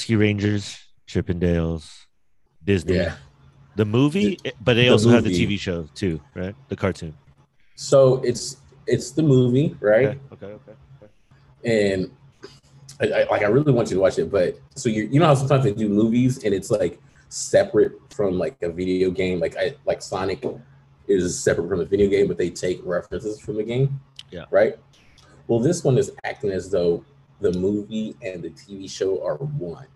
Rescue Rangers, Chippendales, Disney. Yeah. The movie, but they The also have the. TV show too, right? The cartoon. So it's it's the movie, right? Okay. Okay. Okay. okay. and I, I, like I really want you to watch it, but so you you know how sometimes they do movies and it's like separate from like a video game, like I like Sonic is separate from the video game, but they take references from the game. Yeah. Right. Well, this one is acting as though the movie and the TV show are one.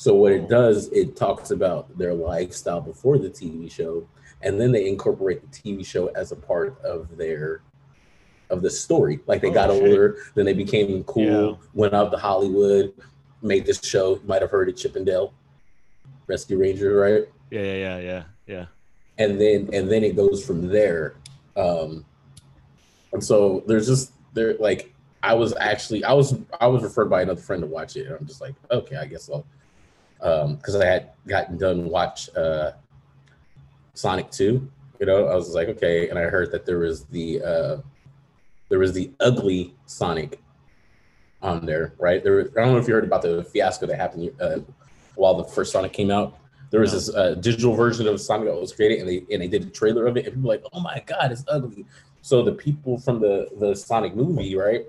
So what it does, it talks about their lifestyle before the TV show, and then they incorporate the TV show as a part of their of the story. Like they Oh, got shit. older, then they became cool, Yeah. went out to Hollywood, made this show. You might have heard of Chippendale Rescue Ranger, right? Yeah. Yeah. Yeah. Yeah. Yeah. And then and then it goes from there. Um and so there's just there like I was actually I was I was referred by another friend to watch it. And I'm just like, okay, I guess I'll um because I had gotten done watch uh Sonic 2. You know, I was like, okay, and I heard that there was the uh there was the ugly Sonic on there, right? There, I don't know if you heard about the fiasco that happened uh, while the first Sonic came out. There was No. this uh, digital version of Sonic that was created, and they and they did a trailer of it, and people were like, "Oh my god, it's ugly!" So the people from the the Sonic movie, right?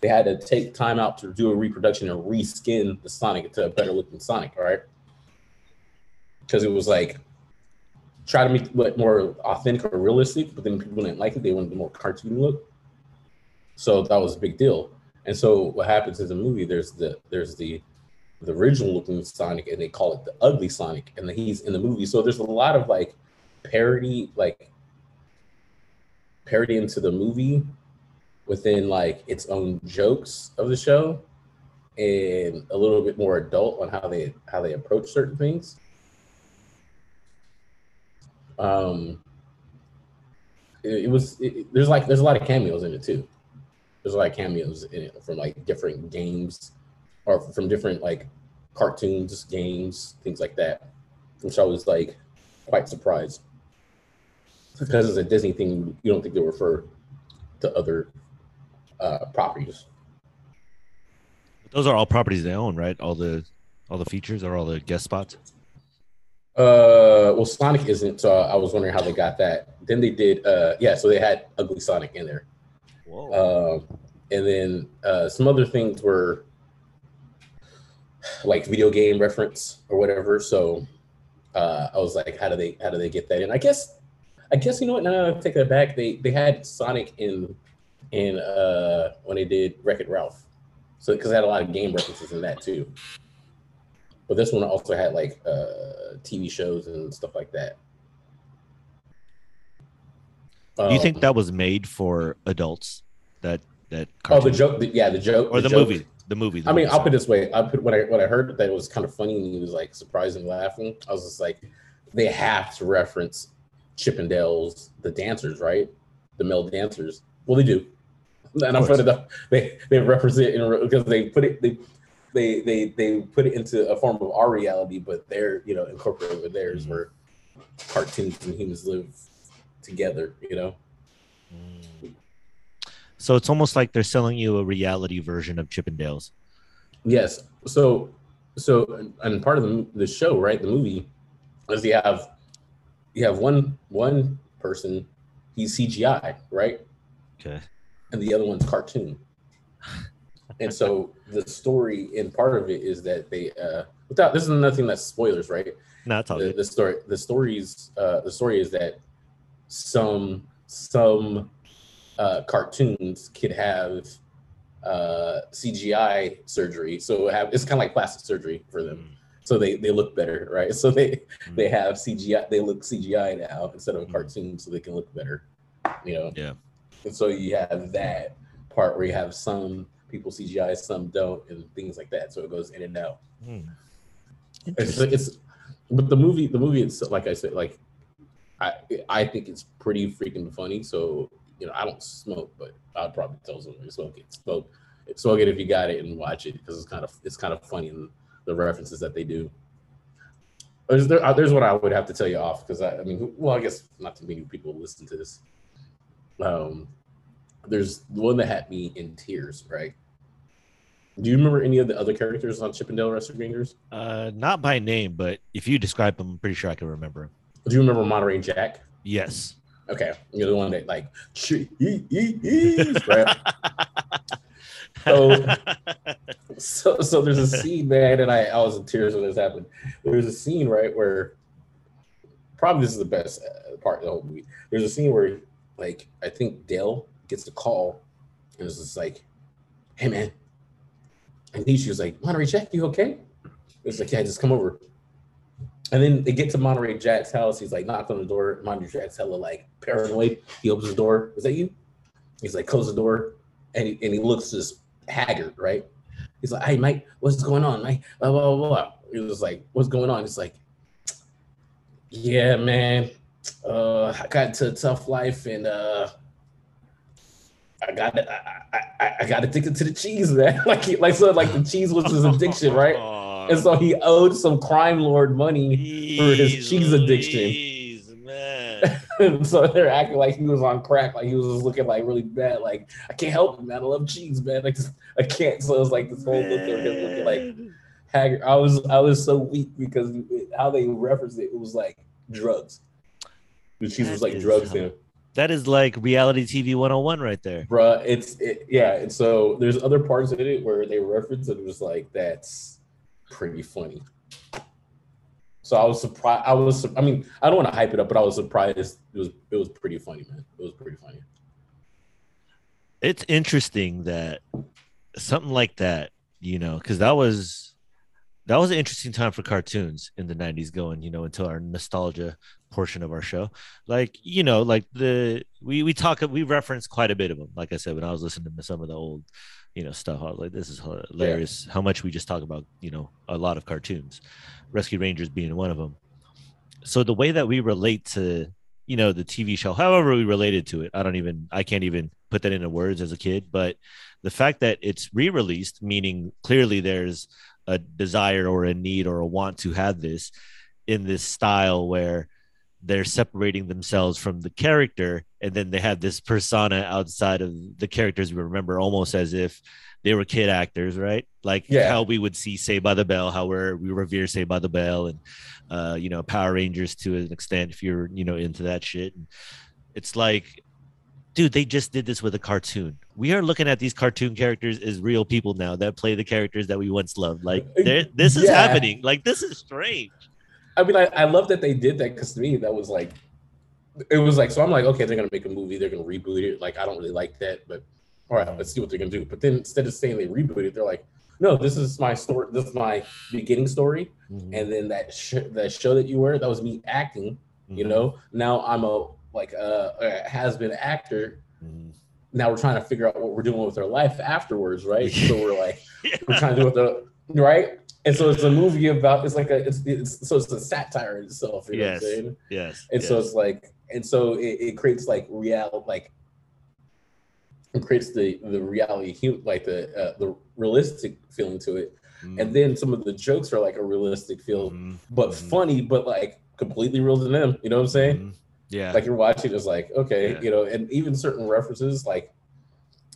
They had to take time out to do a reproduction and reskin the Sonic into a better looking Sonic, right? Because it was like try to make it more authentic or realistic, but then people didn't like it. They wanted the more cartoon look. So that was a big deal. And so what happens in the movie, there's the there's the the original looking Sonic, and they call it the ugly Sonic, and he's in the movie. So there's a lot of like parody, like parody into the movie within like its own jokes of the show, and a little bit more adult on how they how they approach certain things. Um, it, was it- there's like there's a lot of cameos in it too. There's a lot of cameos in it from like different games or from different like cartoons, games, things like that, which I was like quite surprised because it's a Disney thing. You don't think they'll refer to other uh, properties. Those are all properties they own, right? All the all the features or all the guest spots. Uh, well, Sonic isn't. So I was wondering how they got that. Then they did. Uh, yeah, so they had Ugly Sonic in there. Whoa. Um, and then uh, some other things were like video game reference or whatever. So uh, I was like, how do they how do they get that in? I guess I guess you know what? No, no, take that back. They they had Sonic in in uh, when they did Wreck It Ralph. So because they had a lot of game references in that too. But this one also had like uh, TV shows and stuff like that. Do you think Um, that was made for adults? That that Oh, the joke. The, yeah, the joke. or the, joke- movie? The movie. the I mean, I'll put it this way. I put when I when I heard that it was kind of funny and he was like surprised and laughing. I was just like, they have to reference Chippendales, the dancers, right? The male dancers. Well, they do, and I'm putting it up. They they represent in because they put it they. They, they they put it into a form of our reality, but they're you know incorporated with theirs, Mhm. where cartoons and humans live together. You know, Mm. So it's almost like they're selling you a reality version of Chippendales. Yes. So, so, and part of the, the show, right, the movie, is you have you have one one person, he's CGI, right, Okay. And the other one's cartoon. and so the story and part of it is that they uh without this is nothing that's spoilers, right? No, it's all The, good. the story the stories uh the story is that some some uh cartoons could have uh CGI surgery. So have it's kind of like plastic surgery for them. So they they look better, right? So they Mm. they have CGI they look CGI now instead of Mm. cartoons so they can look better. You know. Yeah. And so you have that part where you have some people CGI, some don't, and things like that. So it goes in and out. Hmm. It's, it's but the movie the movie it's like I said like I I think it's pretty freaking funny. So you know I don't smoke, but I'd probably tell someone to smoke it. Smoke smoke it if you got it and watch it because it's kind of it's kind of funny in the references that they do. There's there, uh, there's what I would have to tell you off because I, I mean well I guess not too many people listen to this. Um, there's the one that had me in tears, right? Do you remember any of the other characters on Chippendale Rescue Rangers? Uh, not by name, but if you describe them, I'm pretty sure I can remember him. Do you remember Monterey Jack? Yes. Okay, you're the one that like right? so, so, so there's a scene, man, and I, I was in tears when this happened. There's a scene right where probably this is the best uh, part of the whole movie. There's a scene where, like, I think Dale gets the call, and it's just like, "Hey, man," and he, she was like, "Monterey Jack, you okay?" It's like, "Yeah, just come over." And then they get to Monterey Jack's house. He's like knocked on the door. Monterey Jack's hella like paranoid. He opens the door. Is that you? He's like, close the door. And he, and he looks just haggard, right? He's like, hey, Mike, what's going on, Mike? Blah, blah, blah, blah. He was like, what's going on? He's like, yeah, man. Uh, I got into a tough life and uh, I got I, I, I got addicted to the cheese, man. like, he, like so, like the cheese was his addiction, right? and so he owed some crime lord money for his cheese addiction. man. so they're acting like he was on crack, like he was just looking like really bad. Like I can't help it, man. I love cheese, man. Like I can't. So it was like this whole look of him looking like haggard. I was I was so weak because how they referenced it, it was like drugs. The cheese was like drugs then. That is like reality TV 101 right there. Bruh, it's it, yeah, and so there's other parts of it where they reference it, it was like that's pretty funny. So I was surprised. I was. I mean, I don't want to hype it up, but I was surprised. It was. It was pretty funny, man. It was pretty funny. It's interesting that something like that, you know, because that was that was an interesting time for cartoons in the '90s, going, you know, into our nostalgia portion of our show. Like, you know, like the we we talk we reference quite a bit of them. Like I said, when I was listening to some of the old you know stuff. I was like, this is hilarious. Yeah. How much we just talk about you know a lot of cartoons, Rescue Rangers being one of them. So the way that we relate to you know the TV show, however we related to it, I don't even I can't even put that into words as a kid. But the fact that it's re-released, meaning clearly there's a desire or a need or a want to have this in this style where they're separating themselves from the character and then they have this persona outside of the characters we remember almost as if they were kid actors right like yeah. how we would see Saved by the Bell how we're, we revere Saved by the Bell and uh, you know power rangers to an extent if you're you know into that shit and it's like dude they just did this with a cartoon we are looking at these cartoon characters as real people now that play the characters that we once loved like this is yeah. happening like this is strange I mean, I, I love that they did that because to me that was like, it was like so. I'm like, okay, they're gonna make a movie, they're gonna reboot it. Like, I don't really like that, but all right, let's see what they're gonna do. But then instead of saying they reboot it, they're like, no, this is my story. This is my beginning story, mm-hmm. and then that sh- that show that you were that was me acting. Mm-hmm. You know, now I'm a like a, a has been actor. Mm-hmm. Now we're trying to figure out what we're doing with our life afterwards, right? so we're like, yeah. we're trying to do with the right and so it's a movie about it's like a it's, it's so it's a satire in itself. You yes. Know what I'm saying? Yes. And yes. so it's like and so it, it creates like real like it creates the the reality like the uh, the realistic feeling to it. Mm. And then some of the jokes are like a realistic feel, mm. but mm. funny, but like completely real to them. You know what I'm saying? Yeah. Like you're watching, it's like okay, yeah. you know, and even certain references, like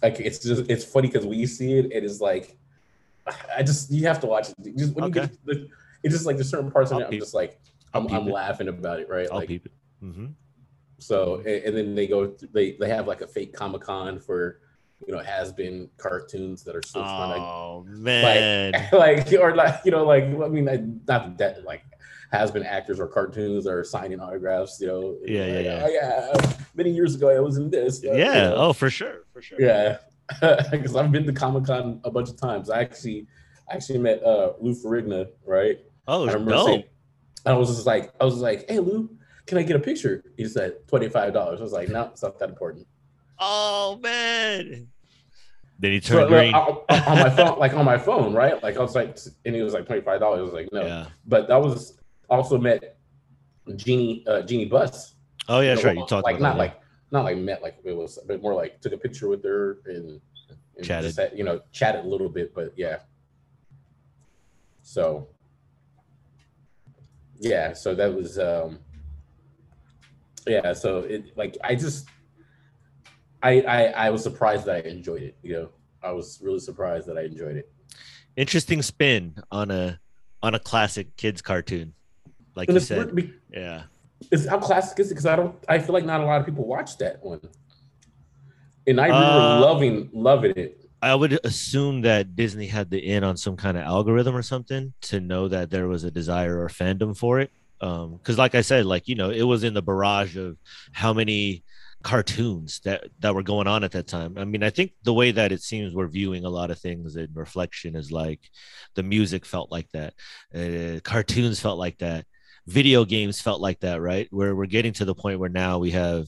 like it's just it's funny because we see it, it is like I just you have to watch it. Just when okay. you get the, it's just like there's certain parts of it. I'm just like I'm, I'm laughing about it, right? I'll like, peep it. Mm-hmm. So and, and, then they go they they have like a fake Comic Con for you know has been cartoons that are so oh, fun. Oh man, like, like or like you know like I mean not that like has been actors or cartoons or signing autographs. You know, yeah, like, yeah, oh, yeah. Many years ago, I was in this. Yeah, you know? oh for sure, for sure. Yeah, because I've been to Comic Con a bunch of times. I actually I actually met uh Lou Ferrigno, right? Oh, I no. Saying, I was just like, I was like, hey Lou, can I get a picture? He said twenty five dollars. I was like, no, it's not that important. Oh man. Then he turned so, green on, on my phone, like on my phone, right? Like I was like, and he was like twenty five dollars. I was like, no. Yeah. But that was also met Jeanie uh, Jeanie Buss. Oh yeah, you know, sure. You talked like not that, like not like met like it was, but more like took a picture with her and, and chatted, had, you know, chatted a little bit, but yeah. So yeah, so that was um yeah, so it like I just I I I was surprised that I enjoyed it, you know. I was really surprised that I enjoyed it. interesting spin on a on a classic kids cartoon. Like And you said, be- yeah. It's how classic is it? Because I don't. I feel like not a lot of people watch that one. And I remember Uh, loving loving it. I would assume that Disney had the in on some kind of algorithm or something to know that there was a desire or fandom for it. Um, because like I said, like you know, it was in the barrage of how many cartoons that that were going on at that time. I mean, I think the way that it seems we're viewing a lot of things in reflection is like the music felt like that, uh, cartoons felt like that, video games felt like that, right? Where we're getting to the point where now we have,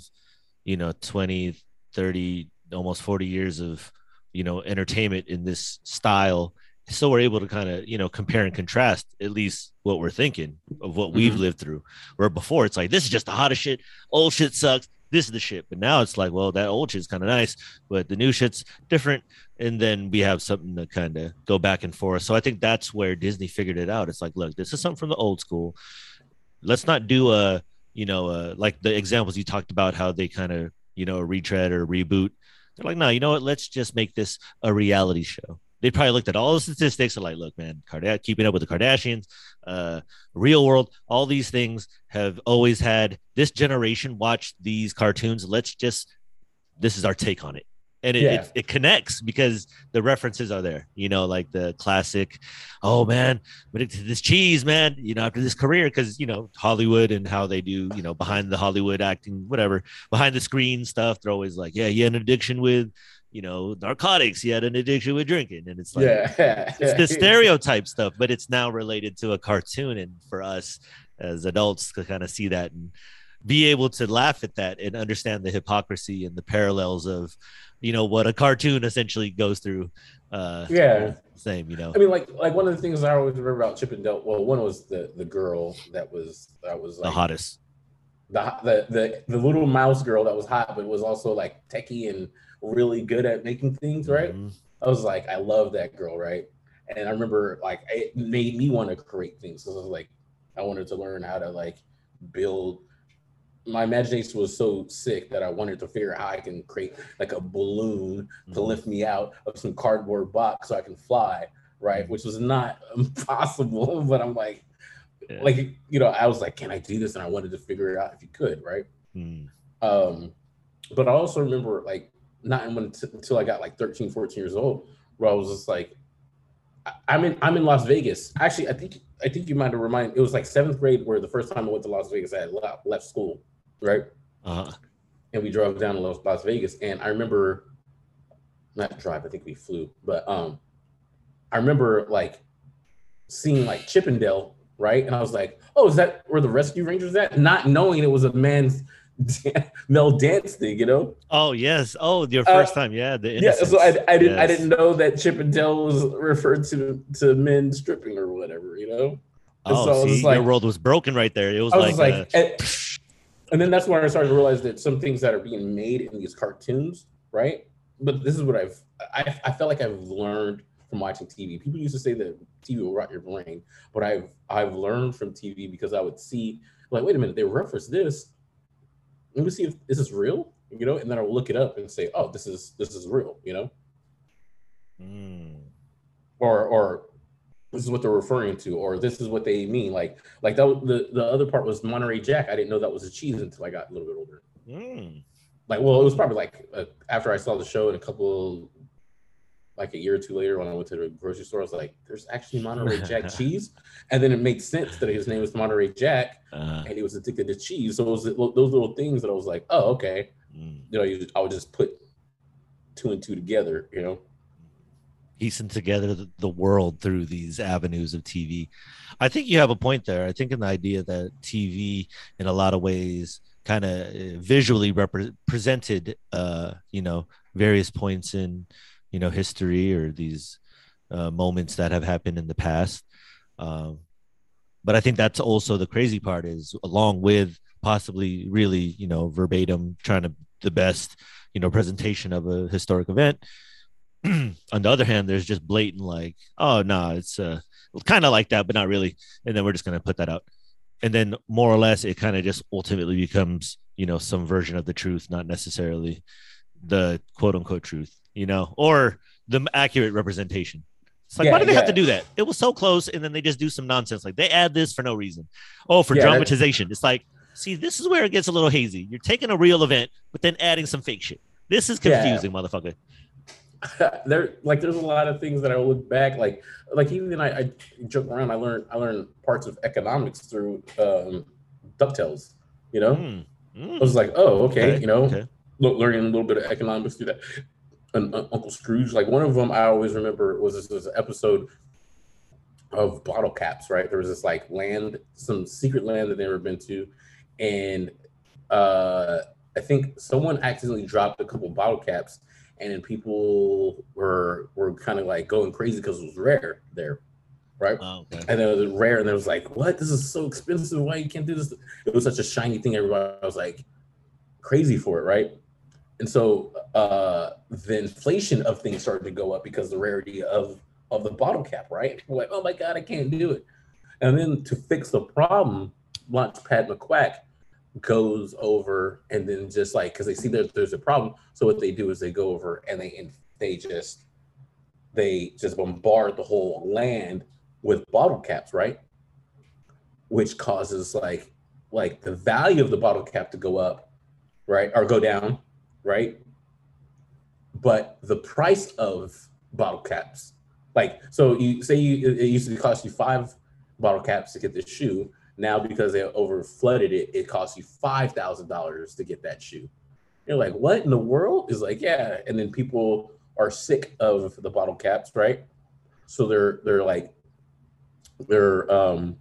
you know, 20, 30, almost 40 years of you know entertainment in this style. So we're able to kind of you know compare and contrast at least what we're thinking of what we've Mhm. lived through. Where before it's like this is just the hottest shit. Old shit sucks. This is the shit. But now it's like well that old shit's kind of nice but the new shit's different. And then we have something to kind of go back and forth. So i think that's where disney figured it out. It's like look this is something from the old school let's not do a you know uh, like the examples you talked about how they kind of you know retread or reboot they're like, no, you know what? Let's just make this a reality show. They probably looked at all the statistics and like, look, man, Kardashian, keeping up with the Kardashians, uh, real world, all these things have always had this generation watch these cartoons. Let's just, this is our take on it. And it, Yeah. it, it connects because the references are there, you know, like the classic, oh man, but it's this cheese, man, you know, after this career, because, you know, Hollywood and how they do, you know, behind the Hollywood acting, whatever, behind the screen stuff, they're always like, yeah, he had an addiction with, you know, narcotics. He had an addiction with drinking. And it's like, yeah, it's the stereotype stuff, but it's now related to a cartoon. And for us as adults to kind of see that and be able to laugh at that and understand the hypocrisy and the parallels of, you know, what a cartoon essentially goes through. Uh, Yeah. Same, you know. I mean, like like one of the things I always remember about Chip and Dale. Well, one was the the girl that was that was the hottest. the, the the the little mouse girl that was hot, but was also like techie and really good at making things. Right? Mhm. I was like, I love that girl, right? And I remember like it made me want to create things. So I was like, I wanted to learn how to like build. My imagination was so sick that I wanted to figure out how I can create like a balloon to Mhm. lift me out of some cardboard box so I can fly, right? Which was not impossible, but I'm like, Yeah. like you know, I was like, can I do this? And I wanted to figure it out if you could, right? Mm. Um, but I also remember like not until I got like 13, 14 years old, where I was just like, I'm in I'm in Las Vegas. Actually, I think I think you might have reminded it was like seventh grade where the first time I went to Las Vegas, I left school, right? Uh-huh. And we drove down to Las Las Vegas. And I remember not drive, I think we flew, but um I remember like seeing like Chippendale, right? And I was like, oh, is that where the rescue rangers at? Not knowing it was a man's male dance thing, you know? Oh yes. Oh, your Uh, first time. Yeah. The Yeah, so I, I didn't I didn't know that Chippendale was referred to to men stripping or whatever, you know. And Oh, so see, like- your world was broken right there. It was I like, was like, uh, and, and then that's when I started to realize that some things that are being made in these cartoons, right? But this is what I've I, I felt like I've learned from watching TV. People used to say that TV will rot your brain, but I've I've learned from TV because I would see like, wait a minute, they reference this. Let me see if this is real, you know, and then I'll look it up and say, oh, this is this is real, you know, mm, or or this is what they're referring to, or this is what they mean. Like like that was, the the other part was Monterey Jack. I didn't know that was a cheese until I got a little bit older. mm. like well it was probably like uh, after i saw the show and a couple like a year or two later when i went to the grocery store i was like there's actually monterey jack cheese and then it made sense that his name was monterey jack Uh, and he was addicted to cheese so it was those little things that i was like oh okay mm. you know you, i would just put two and two together you know piecing together the, world through these avenues of TV. I think you have a point there. I think in the idea that TV, in a lot of ways, kind of visually represented, uh, you know, various points in, you know, history or these uh, moments that have happened in the past. Um, but I think that's also the crazy part is along with possibly really, you know, verbatim trying to the best, you know, presentation of a historic event on the other hand, there's just blatant like, oh no, it's uh kind of like that, but not really. And then we're just gonna put that out. And then more or less it kind of just ultimately becomes, you know, some version of the truth, not necessarily the quote unquote truth, you know, or the accurate representation. It's like, Yeah, why do they have to do that? It was so close, and then they just do some nonsense. Like they add this for no reason. Oh, for Yeah, dramatization. It's like, see, this is where it gets a little hazy. You're taking a real event, but then adding some fake shit. This is Yeah. confusing, motherfucker. there like there's a lot of things that I look back like like even I, I joke around I learned I learned parts of economics through um DuckTales, you know? Mm, mm. I was like, oh, okay, Okay, you know, okay. learning a little bit of economics through that. And uh, Uncle Scrooge, like one of them, I always remember was this, was an episode of bottle caps. Right, there was this like land, some secret land that they never been to, and uh, I think someone accidentally dropped a couple bottle caps, and then people were were kind of like going crazy because it was rare there, right? Oh, okay. and it was rare, and it was like, "What? This is so expensive. Why you can't do this?" It was such a shiny thing. Everybody was like crazy for it, right? And so uh, the inflation of things started to go up because the rarity of of the bottle cap, right? People like, "Oh my god, I can't do it." And then to fix the problem, Launchpad McQuack goes over and then just like because they see that there's a problem, so what they do is they go over and they and they just they just bombard the whole land with bottle caps, right? Which causes like like the value of the bottle cap to go up, right? Or go down, right? But the price of bottle caps, like so you say you it used to cost you five bottle caps to get this shoe. Now because they over flooded it, it costs you five thousand dollars to get that shoe. You're like, what in the world? Is like, yeah. And then people are sick of the bottle caps, right? So they're they're like they're um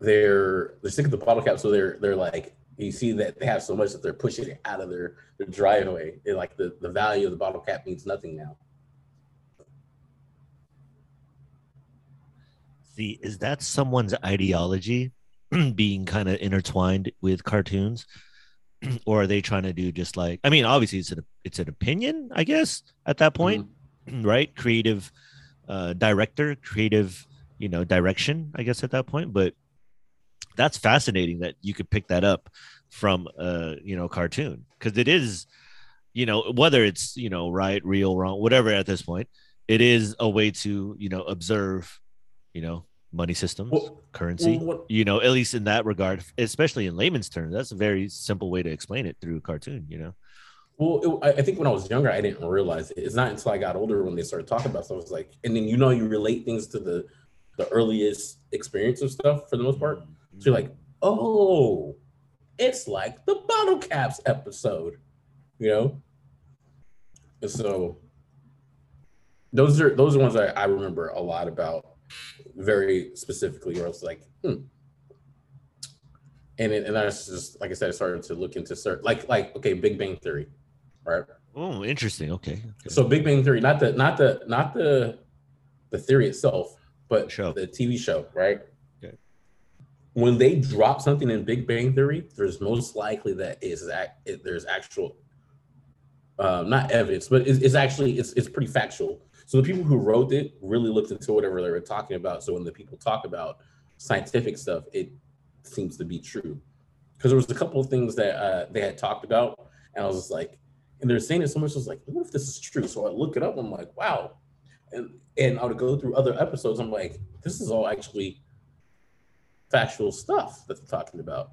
they're they're sick of the bottle cap, so they're they're like you see that they have so much that they're pushing it out of their their driveway. And like the, the value of the bottle cap means nothing now. See, is that someone's ideology being kind of intertwined with cartoons? or are they trying to do just like I mean, obviously it's an it's an opinion, I guess, at that point, right? Creative uh director, creative, you know, direction, I guess at that point. But that's fascinating that you could pick that up from a you know, cartoon. Because it is, you know, whether it's, you know, right, real, wrong, whatever at this point, it is a way to, you know, observe you know money systems Well- currency Well, what- you know at least in that regard especially in layman's terms that's a very simple way to explain it through a cartoon you know Well, it, I I think when I was younger, I didn't realize it. It's not until I got older when they started talking about stuff. It's like, and then you know, you relate things to the the earliest experience of stuff for the most part. So you're like, oh, it's like the bottle caps episode, you know. And so those are those are ones I, I remember a lot about, very specifically. Where I was like, hmm. And it, and I was just like I said, I started to look into certain like like okay, Big Bang Theory, right? oh interesting okay, okay. So Big Bang Theory, not the not the not the the theory itself, but Show. the TV show, right? Okay. When they drop something in Big Bang Theory, there's most likely that is there's actual, um, not evidence, but it's, it's actually it's it's pretty factual. So the people who wrote it really looked into whatever they were talking about. So when the people talk about scientific stuff, it seems to be true. Because there was a couple of things that uh, they had talked about, and I was like, and they're saying it so much. I was like, what if this is true? So I look it up. I'm like, wow. And and I would go through other episodes. I'm like, this is all actually factual stuff that they're talking about.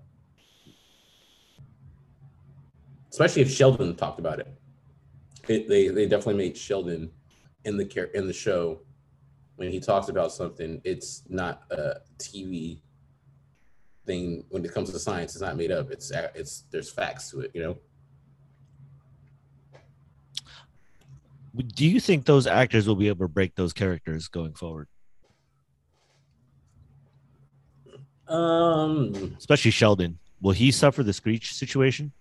Especially if Sheldon talked about it. it they they definitely made Sheldon in the care in the show when he talks about something. It's not a TV thing when it comes to science. It's not made up. It's it's there's facts to it. You know. do you think those actors will be able to break those characters going forward Um, especially sheldon will he suffer the screech situation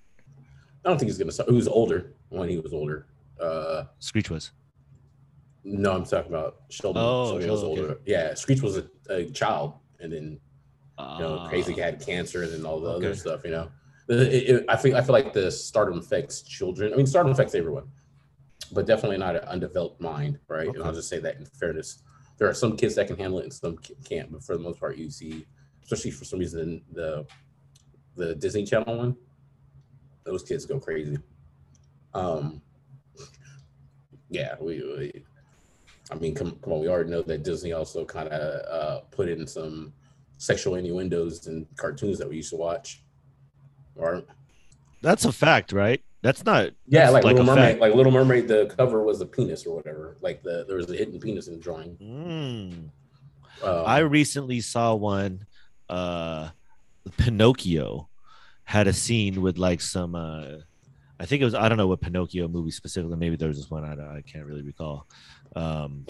I don't think he's gonna. He was older when he was older. Uh, screech was no, I'm talking about Sheldon. Oh, Sheldon was Sheldon, okay. Yeah, Screech was a, a child, and then you know, Ah, crazy had cancer, and then all the other stuff. You know, It- it- I feel I feel like the stardom affects children. I mean, stardom affects everyone, but definitely not an undeveloped mind, right? And I'll just say that in fairness, there are some kids that can handle it and some can't. But for the most part, you see, especially for some reason, the the Disney Channel one, those kids go crazy. Um, yeah, we, we I mean, come, come on, we already know that Disney also kind of uh, put in some sexual innuendos in cartoons that we used to watch. Or That's a fact, right? That's not. yeah, that's like, Little a Mermaid. fact. Like Little Mermaid, the cover was a penis or whatever. Like the there was a hidden penis in the drawing. Mm. Um, I recently saw one. Uh, Pinocchio had a scene with like some. Uh, I think it was. I don't know what Pinocchio movie specifically. Maybe there was this one. I, I can't really recall. Um,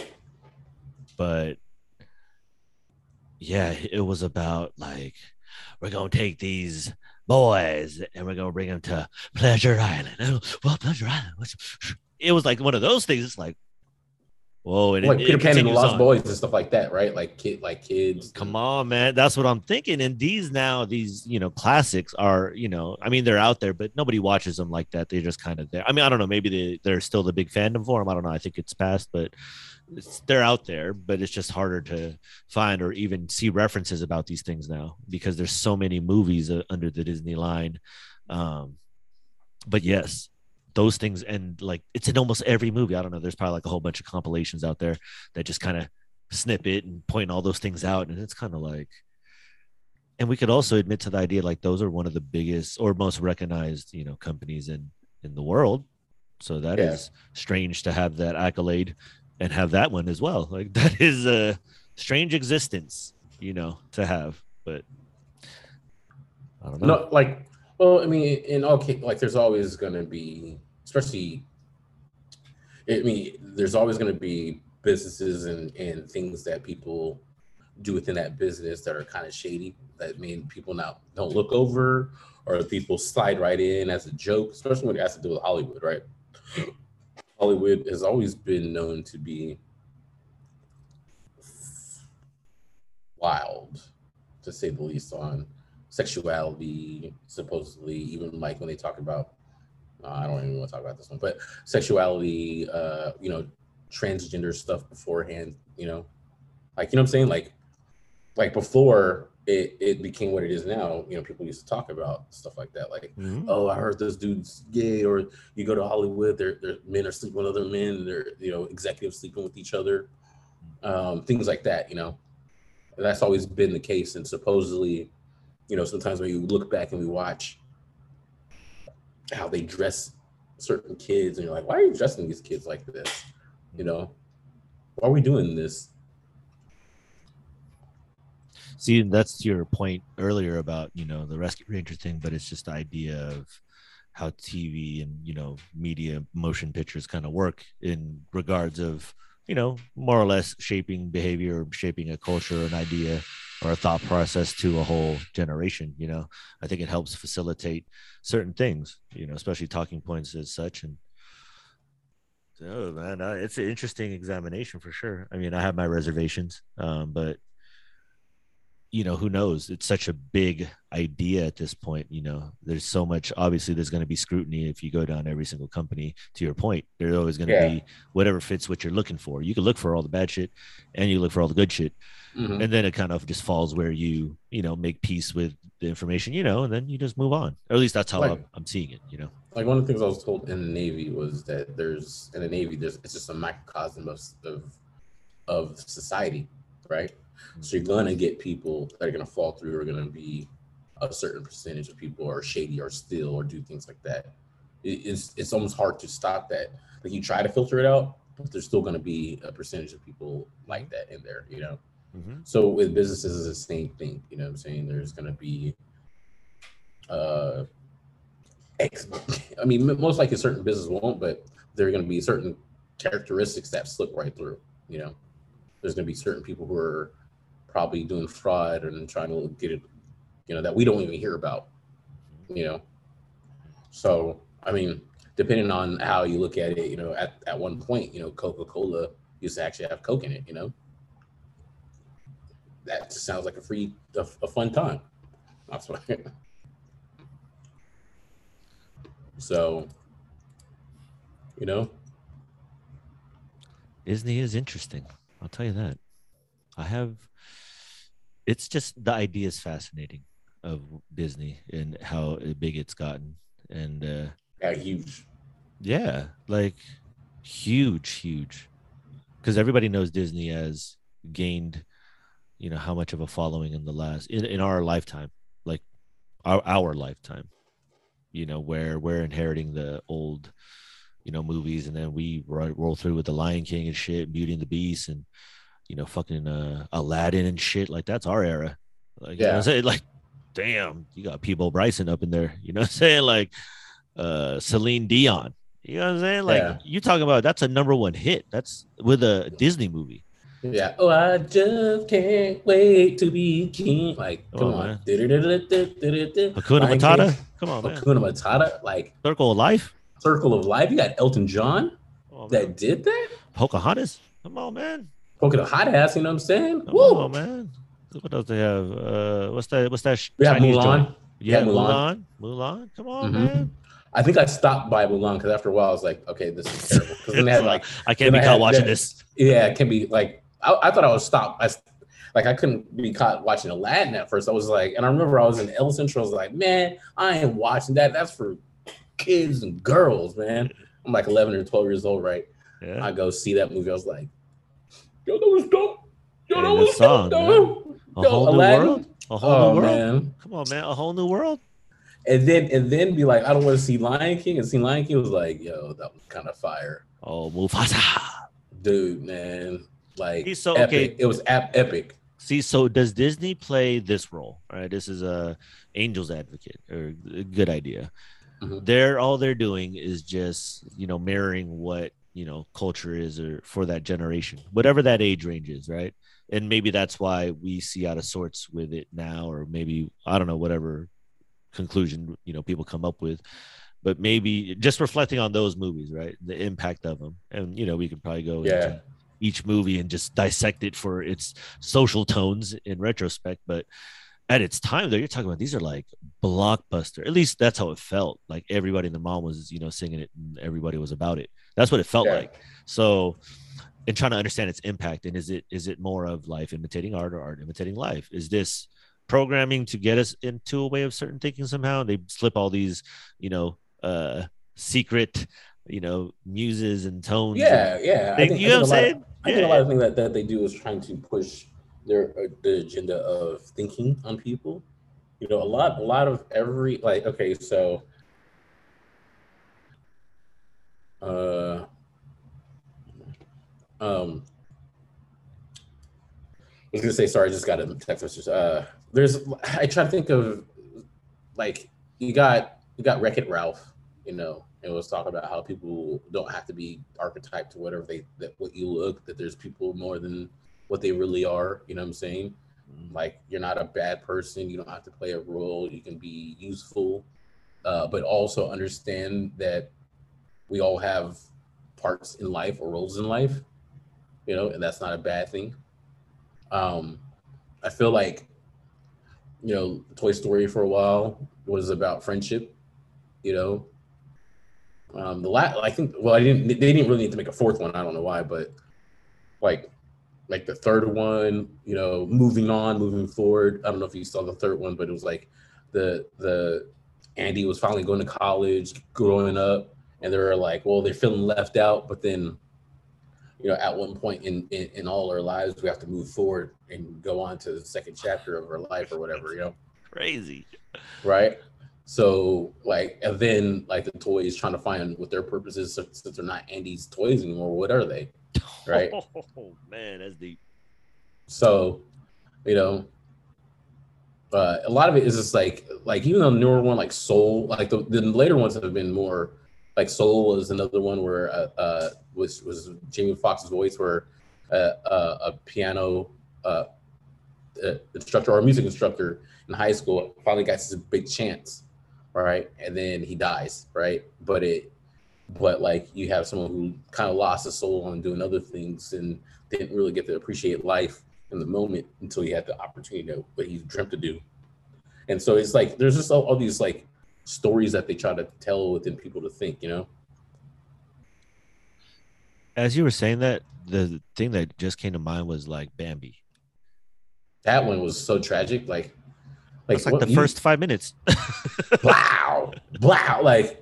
but yeah, it was about like we're gonna take these boys and we're gonna bring them to Pleasure Island. Well, Pleasure Island. It was like one of those things. It's like, whoa! And it- like Peter Pan and the Lost on. Boys and stuff like that, right? Like kid, like kids. Come on, man. That's what I'm thinking. And these now, these, you know, classics are, you know, I mean, they're out there, but nobody watches them like that. They're just kind of there. I mean, I don't know. Maybe they, they're still the big fandom for them. I don't know. I think it's past, but it's, they're out there, but it's just harder to find or even see references about these things now because there's so many movies uh, under the Disney line. Um, but yes, those things and like it's in almost every movie. I don't know. There's probably like a whole bunch of compilations out there that just kind of snip it and point all those things out. And it's kind of like, and we could also admit to the idea like those are one of the biggest or most recognized, you know, companies in in the world. So that is Yeah. strange to have that accolade and have that one as well. Like that is a strange existence, you know, to have. But I don't know. No, like, well, I mean, in all cases, like, there's always going to be, especially, I mean, there's always going to be businesses and, and things that people do within that business that are kind of shady that mean people now don't look over or people slide right in as a joke, especially when it has to do with Hollywood, right? Hollywood has always been known to be wild, to say the least, on sexuality, supposedly, even like when they talk about, uh, I don't even want to talk about this one, but sexuality, uh, you know, transgender stuff beforehand, you know, like, you know what I'm saying? Like, like before it, it became what it is now, you know, people used to talk about stuff like that. Like, Mhm. oh, I heard this dude's gay, or you go to Hollywood, they're, they're men are sleeping with other men, they're, you know, executives sleeping with each other, um, things like that, you know. And that's always been the case. And supposedly, you know, sometimes when you look back and we watch how they dress certain kids, and you're like, why are you dressing these kids like this? You know, why are we doing this? See, that's your point earlier about you know the Rescue Ranger thing, but it's just the idea of how TV and you know media motion pictures kind of work in regards of you know more or less shaping behavior, shaping a culture, an idea, or a thought process to a whole generation. You know, I think it helps facilitate certain things. You know, especially talking points as such and. Oh man, uh, it's an interesting examination for sure. I mean, I have my reservations, um, but you know who knows? It's such a big idea at this point you know. There's so much obviously there's going to be scrutiny if you go down every single company to your point. There's always going to Yeah. be whatever fits what you're looking for. You can look for all the bad shit and you look for all the good shit. Mhm. and then it kind of just falls where you you know make peace with the information you know and then you just move on. Or at least that's how Like- I'm, I'm seeing it you know. like one of the things I was told in the Navy was that there's in the Navy there's it's just a microcosm of of, of society, right? So you're gonna get people that are gonna fall through or gonna be a certain percentage of people are shady or steal or do things like that. It's it's almost hard to stop that. Like you try to filter it out, but there's still gonna be a percentage of people like that in there, you know. Mhm. So with businesses, it's the same thing. You know what I'm saying? There's going to be, uh, ex- I mean, most likely certain businesses won't, but there are going to be certain characteristics that slip right through. You know, there's going to be certain people who are probably doing fraud and trying to get it, you know, that we don't even hear about. Mm-hmm. You know, so I mean, depending on how you look at it, you know, at, at one point, you know, Coca Cola used to actually have Coke in it. You know that sounds like a free, a, a fun time. That's what. I, so, you know, Disney is interesting. I'll tell you that. I have. It's just the idea is fascinating of Disney and how big it's gotten, and uh, yeah, huge. yeah, like huge, huge. because everybody knows Disney has gained, you know, how much of a following in the last in, in our lifetime, like our our lifetime, you know, where we're inheriting the old, you know, movies, and then we roll, roll through with the Lion King and shit, Beauty and the Beast, and you know, fucking uh, Aladdin and shit. Like that's our era. Like, you know what I'm saying? Like, damn, you got Peabo Bryson up in there. You know what I'm saying? Like, uh, Celine Dion. You know what I'm saying? Like, Yeah. you talking about that's a number one hit. That's with a Disney movie. Yeah. Oh, I just can't wait to be king. Like, Come come on, on. Hakuna Lion Matata. King, Come on, man. Hakuna Matata. Like, Circle of Life. Circle of Life. You got Elton John man. that did that. Pocahontas. Come on, man. Poking a hot ass. You know what I'm saying? Woo. on, man. What else they have? Uh, what's that? What's that? sh- We have Mulan. joint? Yeah, Mulan. Mulan. Mulan. Come on, Mhm. man. I think I stopped by Mulan because after a while I was like, okay, this is terrible. Because then they had like, I can't be caught had watching this. yeah, it can be like, I, I thought I was stopped. I, like I couldn't be caught watching Aladdin at first. I was like, and I remember I was in El Central. I was like, man, I ain't watching that. That's for kids and girls, man. I'm like 11 or 12 years old, right? Yeah. I go see that movie. I was like, yo, that was dope. Yo, Yeah, that was song, dope, man. A Yo, whole new Aladdin. world. A whole Oh new world. man. Come on, man. A whole new world. And then and then be like, I don't want to see Lion King. And see Lion King was like, yo, that was kind of fire. Oh, Mufasa. Dude, man. Like He's so- epic. okay. It was ap- epic. See, so does Disney play this role? All right, this is a angel's advocate or a good idea. Mhm. They're all they're doing is just you know mirroring what you know culture is or for that generation, whatever that age range is, right? And maybe that's why we see out of sorts with it now, or maybe I don't know whatever conclusion you know people come up with. But maybe just reflecting on those movies, right? The impact of them, and you know we could probably go Yeah. into each movie and just dissect it for its social tones in retrospect. But at its time, though, you're talking about these are like blockbuster. At least that's how it felt. Like everybody in the mom was, you know, singing it and everybody was about it. That's what it felt Yeah. like. So, and trying to understand its impact and is it is it more of life imitating art or art imitating life? Is this programming to get us into a way of certain thinking somehow? They slip all these, you know, uh secret, you know, muses and tones. Yeah, yeah. and, you know what I'm lot of- saying? I think a lot of things that, that they do is trying to push their uh, the agenda of thinking on people. You know, a lot, a lot of every like. Okay, so, uh, um, I was gonna say sorry. I just got a text message. Uh, there's I try to think of like you got you got Wreck It Ralph. You know, it was talking about how people don't have to be archetyped to whatever they that what you look. That there's people more than what they really are. You know what I'm saying? Like you're not a bad person. You don't have to play a role. You can be useful, uh, but also understand that we all have parts in life or roles in life. You know, and that's not a bad thing. Um, I feel like, you know, Toy Story for a while was about friendship. You know, um, the last I think well, I didn't. They didn't really need to make a fourth one. I don't know why, but like, like the third one, you know, moving on, moving forward. I don't know if you saw the third one, but it was like the the Andy was finally going to college, growing up, and they were like, well, they're feeling left out, but then you know, at one point in, in in all our lives, we have to move forward and go on to the second chapter of our life or whatever, you know, Crazy. right? So like, and then like the toys trying to find what their purpose is since since they're not Andy's toys anymore. What are they? Right. Oh man, that's deep. So, you know, uh, a lot of it is just like like even the newer one like Soul, like the, the later ones have been more like Soul was another one where uh, uh was was Jamie Foxx's voice where uh, uh, a piano uh, uh, instructor or a music instructor in high school finally got his big chance, right? And then he dies, right? But it but like you have someone who kind of lost his soul on doing other things and didn't really get to appreciate life in the moment until he had the opportunity to what he dreamt to do. And so it's like there's just all, all these like stories that they try to tell within people to think, you know? As you were saying that, the thing that just came to mind was like Bambi. That one was so tragic. Like, like, It's like what the you- first five minutes. wow, wow, like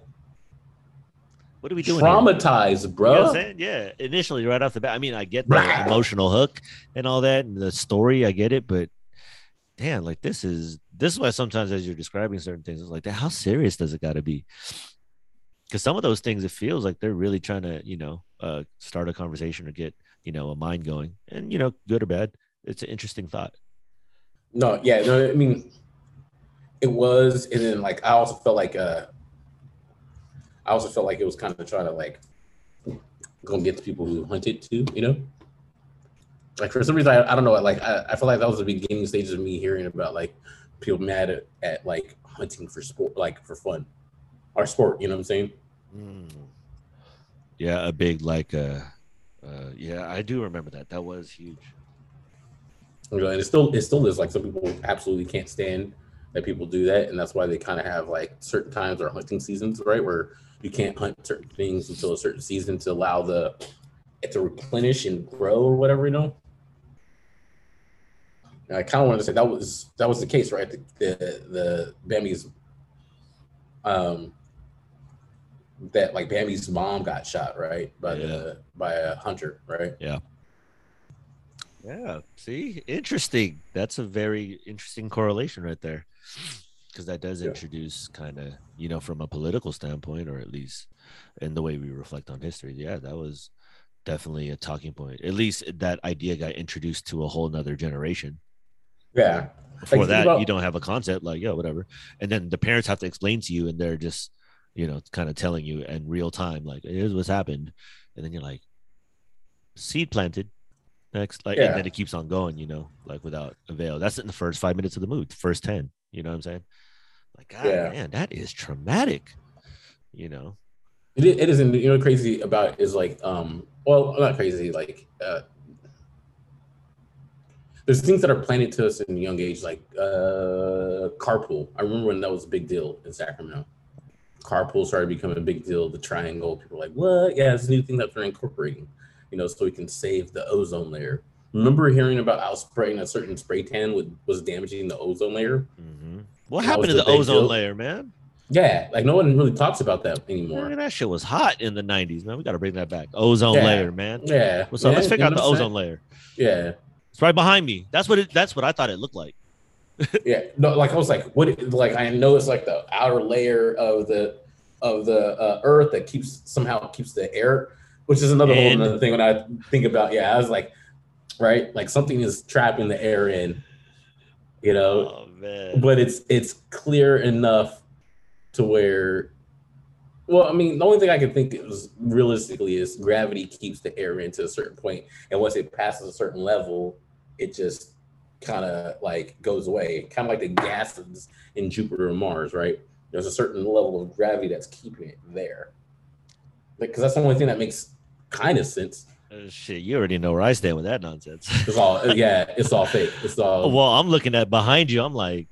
What are we doing? here? Traumatized, bro. You know what I'm? Yeah, initially, right off the bat. I mean, I get the emotional hook and all that, and the story. I get it, but damn, like this is this is why sometimes as you're describing certain things, it's like, how serious does it got to be? Because some of those things, it feels like they're really trying to, you know, uh, start a conversation or get, you know, a mind going, and you know, good or bad, it's an interesting thought. No, yeah, no, I mean, it was, and then like I also felt like uh, I also felt like it was kind of trying to like go get the people who hunted too, you know. Like for some reason, I, I don't know. Like I, I feel like that was the beginning stages of me hearing about like people mad at, at like hunting for sport, like for fun or sport. You know what I'm saying? Mm. Yeah, a big like, uh, uh, yeah, I do remember that. That was huge. You know, and it still it still is like some people absolutely can't stand that people do that, and that's why they kind of have like certain times or hunting seasons, right, where you can't hunt certain things until a certain season to allow the it to replenish and grow or whatever, you know. And I kind of wanted to say that was that was the case, right? The the, the Bambi's um that like Bambi's mom got shot, right, by the by a hunter, right? Yeah. Yeah. See, interesting. That's a very interesting correlation right there. Because that does Yeah. introduce kind of, you know, from a political standpoint, or at least in the way we reflect on history. Yeah, that was definitely a talking point. At least that idea got introduced to a whole nother generation. Yeah, Before think that, about- you don't have a concept like, yeah, whatever. And then the parents have to explain to you, and they're just, you know, kind of telling you in real time, like, here's what's happened. And then you're like, seed planted. Next, like, Yeah. and then it keeps on going, you know, like without avail. That's in the first five minutes of the movie, first 10. You know what I'm saying? Like, God, Yeah. man, that is traumatic, you know? it, it isn't. You know, crazy about is like, um, well, not crazy. Like, uh, there's things that are planted to us in a young age, like uh, carpool. I remember when that was a big deal in Sacramento. Carpool started becoming a big deal. The triangle, people were like, "What? Yeah, it's a new thing that they're incorporating." You know, so we can save the ozone layer. Remember hearing about how spraying a certain spray tan would, was damaging the ozone layer? Mhm. What happened to the ozone layer, man? Yeah, like no one really talks about that anymore. Man, that shit was hot in the 90s, man. We got to bring that back. Ozone Yeah. layer, man. Yeah, What's up? Let's man, figure out the ozone layer. Yeah. It's right behind me. That's what it. That's what I thought it looked like. Yeah, no, like I was like, what? Like I know it's like the outer layer of the of the uh, Earth that keeps somehow keeps the air, which is another And- whole other thing when I think about. Yeah, I was like, right, like something is trapping the air in, you know, Oh but it's it's clear enough to where. Well, I mean, the only thing I can think is realistically is gravity keeps the air in to a certain point, and once it passes a certain level, it just kind of like goes away. Kind of like the gases in Jupiter and Mars, right? There's a certain level of gravity that's keeping it there. Because that's the only thing that makes kind of sense. Uh, shit, you already know where I stand with that nonsense. It's all, yeah, it's all fake. It's all, well, I'm looking at behind you. I'm like,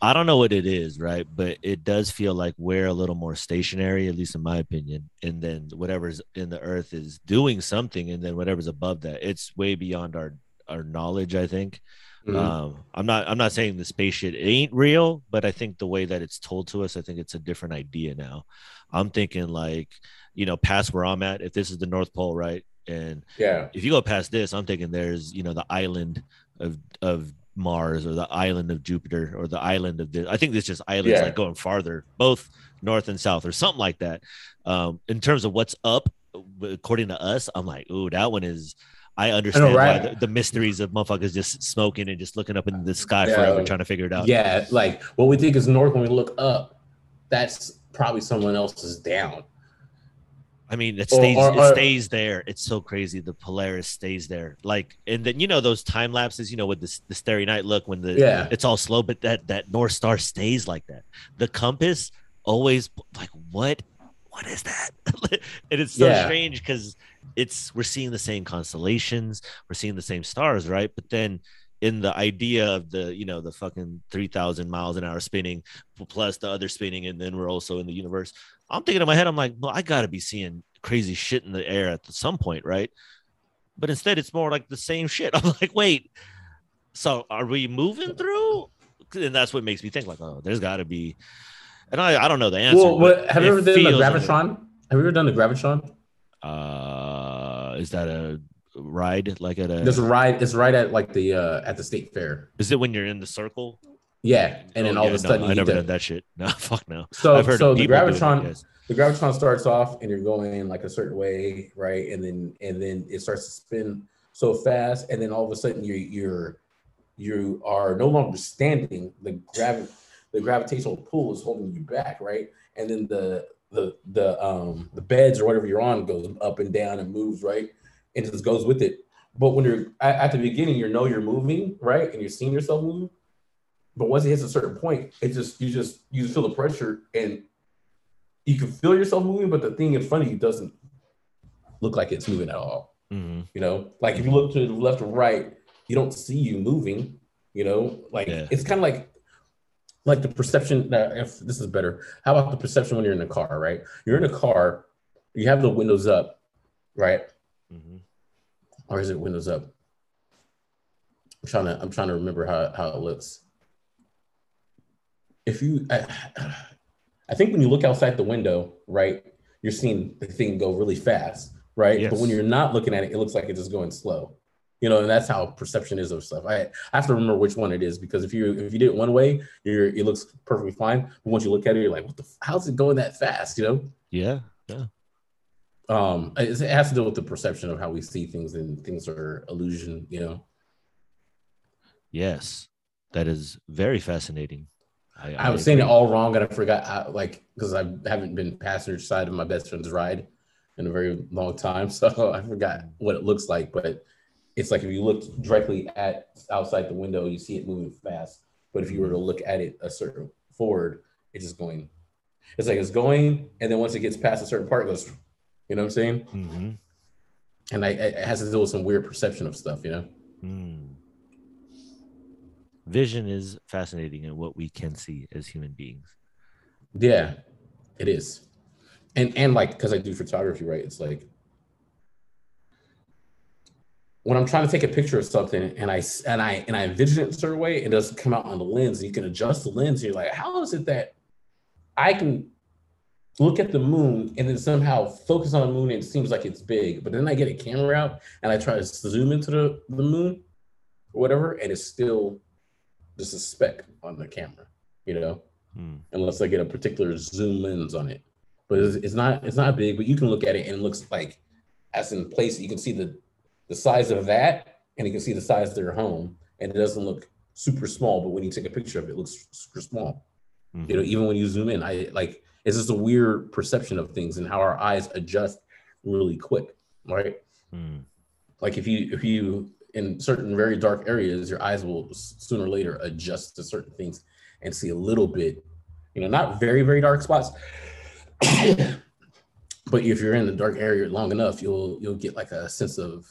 I don't know what it is, right? But it does feel like we're a little more stationary, at least in my opinion. And then whatever's in the earth is doing something, and then whatever's above that, it's way beyond our our knowledge. I think. Mhm. Um, I'm not. I'm not saying the space shit ain't real, but I think the way that it's told to us, I think it's a different idea now. I'm thinking like, you know, past where I'm at. If this is the North Pole, right, and yeah, if you go past this, I'm thinking there's, you know, the island of of Mars or the island of Jupiter or the island of this. I think there's just islands Yeah. like going farther, both north and south or something like that. Um, in terms of what's up, according to us, I'm like, ooh, that one is. I understand right? why the, the mysteries of motherfuckers just smoking and just looking up in the sky Yeah. forever trying to figure it out. yeah. Like what we think is north when we look up, that's probably someone else's down. I mean, it Or- stays or- it stays there. It's so crazy. The Polaris stays there. Like, and then you know those time lapses, you know, with the the starry night look when the Yeah. it's all slow, but that that North Star stays like that. The compass always like what what is that? and it's so Yeah. strange because it's we're seeing the same constellations, we're seeing the same stars, right? But then in the idea of the you know the fucking 3000 miles an hour spinning plus the other spinning and then we're also in the universe i'm thinking in my head i'm like well i gotta be seeing crazy shit in the air at some point right but instead it's more like the same shit i'm like wait so are we moving through and that's what makes me think like oh there's gotta be and i i don't know the answer well, what have you ever done the feels like Have you ever done the Gravitron? Uh, is that a ride like at a? There's a ride. It's right at like the uh at the state fair. Is it when you're in the circle? Yeah, and then Oh, all yeah, of a sudden no, I never done that shit. No, fuck no. So I've heard so the doing it, Gravitron yes. the Gravitron starts off and you're going like a certain way, right? And then and then it starts to spin so fast, and then all of a sudden you're you're you are no longer standing. The gravi- the gravitational pull is holding you back, right? And then the the the um the beds or whatever you're on goes up and down and moves, right? And just goes with it. But when you're at, at the beginning, you know you're moving, right? And you're seeing yourself move. But once it hits a certain point, it just you just you just feel the pressure and you can feel yourself moving, but the thing in front of you doesn't look like it's moving at all. Mhm. You know, like if you look to the left or right, you don't see you moving. You know, like Yeah. it's kind of like like the perception that if this is better. How about the perception when you're in a car, right? You're in a car, you have the windows up, right? Mhm. Or is it windows up? I'm trying to I'm trying to remember how, how it looks. If you I, I think when you look outside the window, right, you're seeing the thing go really fast, right? But when you're not looking at it, it looks like it's just going slow. You know, and that's how perception is of stuff. I, I have to remember which one it is because if you if you did it one way, you're it looks perfectly fine. But once you look at it, you're like, what the how's it going that fast? You know? Yeah. Yeah. Um it has to do with the perception of how we see things and things are illusion you know Yes. That is very fascinating. I, i was saying it all wrong and i forgot I, like because i haven't been passenger side of my best friend's ride in a very long time so i forgot what it looks like but it's like if you look directly at outside the window you see it moving fast but if you were to look at it a certain forward it's just going it's like it's going and then once it gets past a certain part it goes you know what i'm saying Mhm. and I, it has to do with some weird perception of stuff you know Mm. Vision is fascinating in what we can see as human beings. Yeah, it is. And and like because I do photography, right? It's like when I'm trying to take a picture of something and I and I and I envision it a certain way, it doesn't come out on the lens. And you can adjust the lens. And you're like, how is it that I can look at the moon and then somehow focus on the moon and it seems like it's big, but then I get a camera out and I try to zoom into the, the moon or whatever, and it's still just a speck on the camera, you know? Hmm. unless I get a particular zoom lens on it. But it's, it's not it's not big, but you can look at it and it looks like as in place. You can see the the size of that, and you can see the size of their home, and it doesn't look super small. But when you take a picture of it, it looks super small. Mhm. You know, even when you zoom in, I like it's just a weird perception of things and how our eyes adjust really quick, right? Hmm. Like if you if you in certain very dark areas, your eyes will sooner or later adjust to certain things and see a little bit, you know, not very very dark spots, but if you're in the dark area long enough, you'll you'll get like a sense of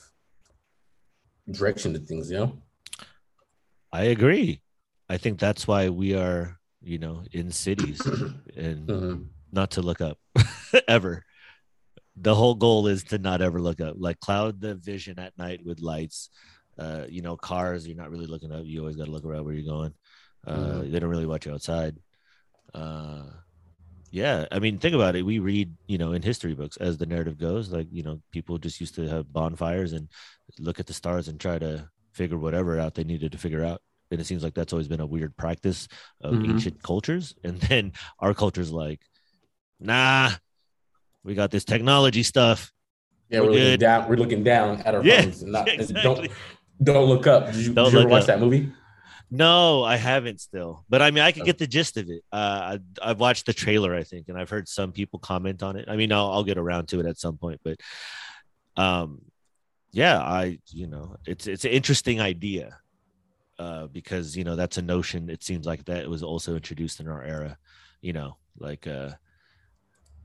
direction to things, you know. I agree. I think that's why we are, you know, in cities and Mhm. not to look up ever. The whole goal is to not ever look up. Like cloud the vision at night with lights. Uh, you know, cars, you're not really looking up. You always got to look around where you're going. Uh, Mhm. They don't really watch you outside. Uh, yeah, I mean, think about it. We read, you know, in history books as the narrative goes, like, you know, people just used to have bonfires and look at the stars and try to figure whatever out they needed to figure out. And it seems like that's always been a weird practice of Mhm. ancient cultures. And then our culture's like, nah, we got this technology stuff. Yeah, We're we're, looking down. We're looking down at our Yeah, phones. And not, exactly. Don't don't look up. Did you, Don't did you ever watch up. that movie? No, I haven't still, but I mean, I could get the gist of it. Uh, I, I've watched the trailer, I think, and I've heard some people comment on it. I mean, I'll, I'll get around to it at some point, but um, yeah, I, you know, it's it's an interesting idea uh, because you know that's a notion. It seems like that was also introduced in our era, you know, like uh,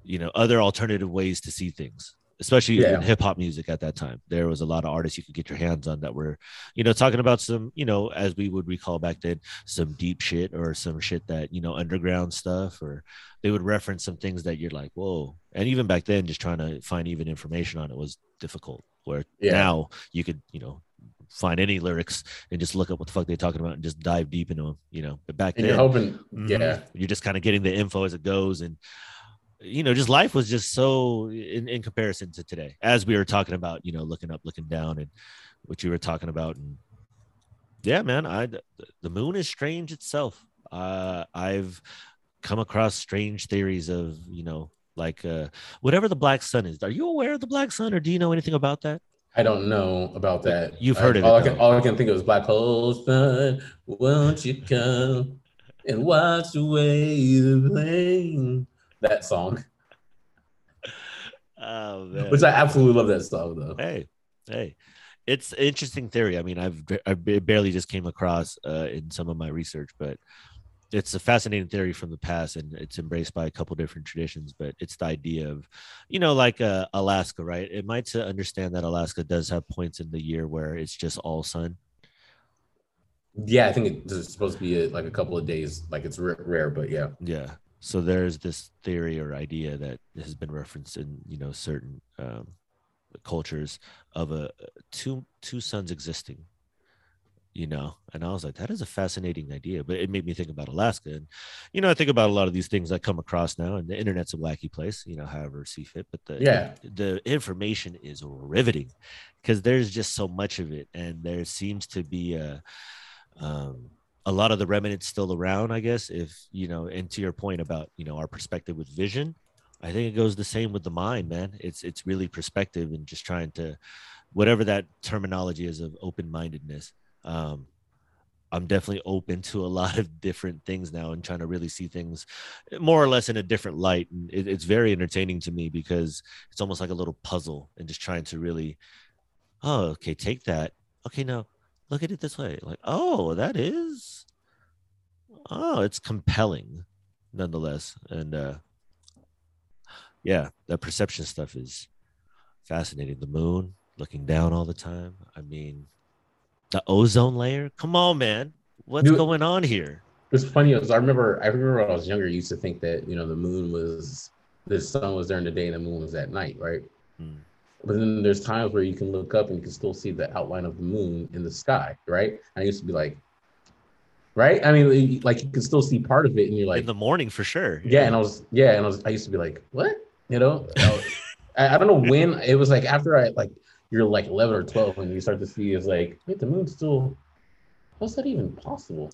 you know, other alternative ways to see things. Especially Yeah. in hip hop music at that time, there was a lot of artists you could get your hands on that were you know, talking about some, you know, as we would recall back then, some deep shit or some shit that, you know, underground stuff, or they would reference some things that you're like, whoa. And even back then, just trying to find even information on it was difficult. Where Yeah. now you could, you know, find any lyrics and just look up what the fuck they're talking about and just dive deep into them, you know. But back And then, you're hoping, mhm, yeah, you're just kind of getting the info as it goes. And you know, just life was just so in, in comparison to today, as we were talking about, you know, looking up, looking down, and what you were talking about. And yeah, man, I the moon is strange itself. Uh, I've come across strange theories of, you know, like uh, whatever the black sun is. Are you aware of the black sun, or do you know anything about that? I don't know about that. You've heard I, of all it, I, can, all I can think of is black hole sun. Won't you come and watch away the plane? That song, Oh man. which I absolutely love that song though. hey hey it's an interesting theory i mean i've i barely just came across uh, in some of my research but it's a fascinating theory from the past and it's embraced by a couple different traditions but it's the idea of you know like uh, alaska right it might to understand that alaska does have points in the year where it's just all sun Yeah, I think it's supposed to be a, like a couple of days, like it's rare, rare but yeah. yeah so there's this theory or idea that has been referenced in you know certain um, cultures of a two two suns existing you know and i was like that is a fascinating idea but it made me think about alaska and you know i think about a lot of these things i come across now and the internet's a wacky place you know however see fit but the Yeah. the information is riveting because there's just so much of it and there seems to be a um a lot of the remnants still around i guess if you know and to your point about you know our perspective with vision i think it goes the same with the mind man. It's it's really perspective and just trying to whatever that terminology is of open-mindedness um i'm definitely open to a lot of different things now and trying to really see things more or less in a different light. And it, it's very entertaining to me because it's almost like a little puzzle and just trying to really oh okay take that. Okay now look at it this way. Like oh that is oh it's compelling nonetheless and uh yeah that perception stuff is fascinating the moon looking down all the time i mean the ozone layer come on man what's Dude. going on here It's funny because I remember I remember when I was younger, I used to think that you know the moon was the sun was during the day and the moon was at night, right? Hmm. But then there's times where you can look up and you can still see the outline of the moon in the sky, right? And I used to be like, right? I mean, like you can still see part of it, and you're like, in the morning for sure yeah. And I was, yeah, and I was, I used to be like, what? You know, I, was- I, I don't know when it was like after I like you're like 11 or 12 when you start to see is like, wait, the moon's still. How's that even possible?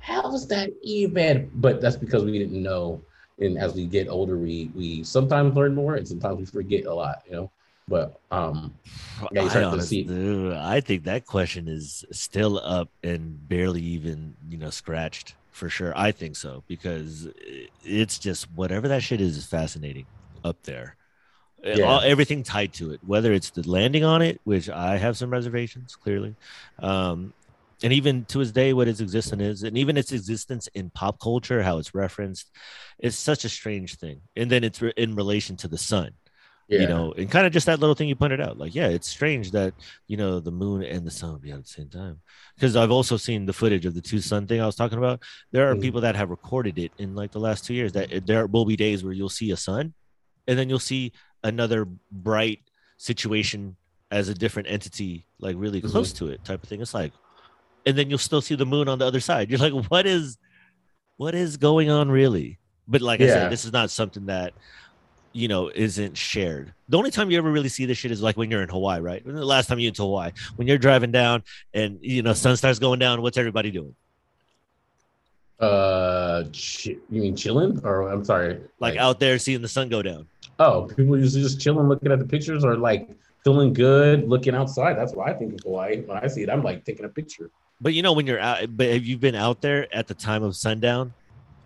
How is that even? But that's because we didn't know. And as we get older, we we sometimes learn more, and sometimes we forget a lot. You know. But um, Yeah, I, start to honest- see- dude, I think that question is still up and barely even you know scratched for sure. I think so because it's just whatever that shit is is fascinating up there. Yeah. all, everything tied to it whether it's the landing on it which i have some reservations clearly um and even to this day what its existence is and even its existence in pop culture how it's referenced is such a strange thing. And then it's re- in relation to the sun yeah, you know, and kind of just that little thing you pointed out. Like, yeah, it's strange that you know the moon and the sun would be out at the same time. Because I've also seen the footage of the two sun thing I was talking about. There are Mhm. people that have recorded it in like the last two years. That there will be days where you'll see a sun, and then you'll see another bright situation as a different entity, like really Mhm. close to it, type of thing. It's like, and then you'll still see the moon on the other side. You're like, what is, what is going on, really? But like I said, this is not something that you know isn't shared. The only time you ever really see this shit is like when you're in Hawaii, right? When the last time you went to Hawaii, when you're driving down and you know sun starts going down, what's everybody doing? uh, chi- you mean chilling, or I'm sorry, Like out there seeing the sun go down. Oh, people usually just chilling, looking at the pictures, or like feeling good, looking outside. That's why I think of Hawaii. When I see it, I'm like taking a picture. But you know when you're out, but have you been out there at the time of sundown?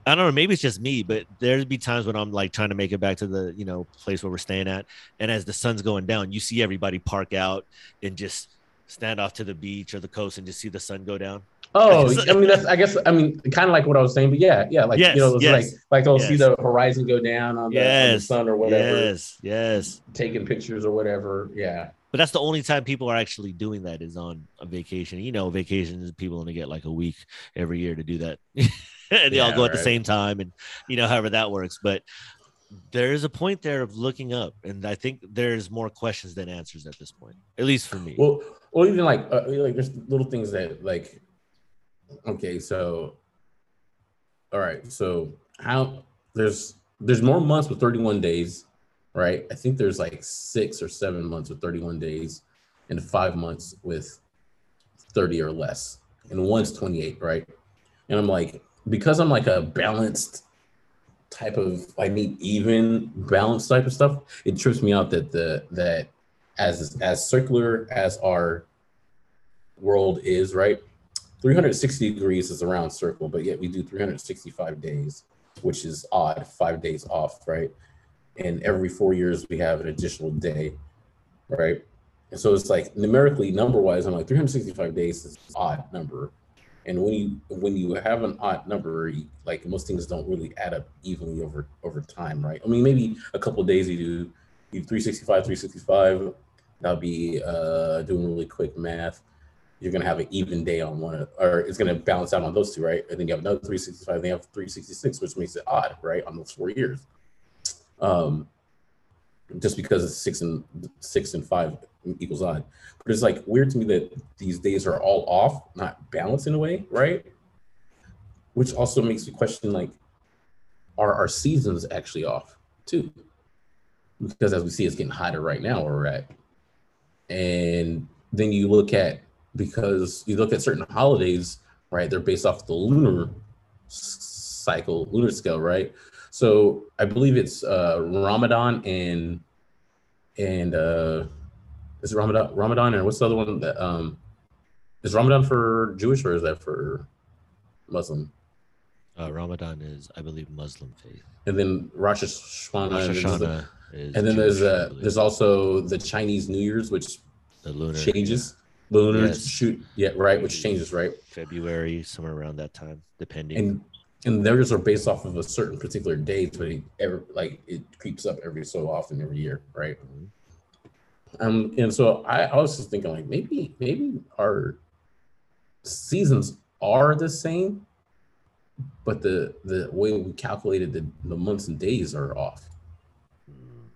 I don't know. Maybe it's just me, but there'd be times when I'm like trying to make it back to the you know place where we're staying at, and as the sun's going down, you see everybody park out and just stand off to the beach or the coast and just see the sun go down. Oh, I mean, that's I guess I mean kind of like what I was saying, but yeah, yeah, like Yes, you know, yes, like like they'll see the horizon go down on the, on the sun or whatever, Yes, yes. taking pictures or whatever. Yeah, But that's the only time people are actually doing that is on a vacation. You know, vacations people only get like a week every year to do that, and they all Yeah, go at the same time, and you know, however that works. But there is a point there of looking up, and I think there's more questions than answers at this point, at least for me. well, or even like uh, like there's little things that like, okay, so, all right, so how there's there's more months with 31 days, right? I think there's like six or seven months with 31 days, and five months with 30 or less, and one's 28, right? And I'm like, because I'm like a balanced type of I need even balanced type of stuff, it trips me out that the that as as circular as our world is, right? 360 degrees is a round circle, but yet we do 365 days, which is odd, five days off, right? And every four years we have an additional day, right? And so it's like numerically, number wise, I'm like 365 days is odd number. And when you when you have an odd number, like most things don't really add up evenly over over time, right? I mean, maybe a couple days you do you 365, 365. That'll be uh, doing really quick math. You're gonna have an even day on one, or it's gonna balance out on those two, right? And then you have another 365. Then you have 366, which makes it odd, right, on those four years. Um, just because it's six and six and five equals odd. But it's like weird to me that these days are all off, not balanced in a way, right? Which also makes you question like, are our seasons actually off too? Because as we see, it's getting hotter right now where we're at. And then you look at because you look at certain holidays, right? They're based off the lunar cycle, lunar scale, right? So I believe it's uh, Ramadan and and uh, is it Ramadan Ramadan and what's the other one that um is Ramadan for Jewish or is that for Muslim? Uh, Ramadan is, I believe, Muslim faith. And then Rosh Hashanah, Rosh and, Hashanah is and then Jewish, there's uh there's also the Chinese New Year's, which the lunar changes. Lunar Yes. shoot, yeah, right, which changes, right? February, somewhere around that time, depending. And and theirs are based off of a certain particular date, but it ever like it creeps up every so often every year, right? Mhm. Um, and so I, I was just thinking like maybe maybe our seasons are the same, but the the way we calculated the, the months and days are off. Mm.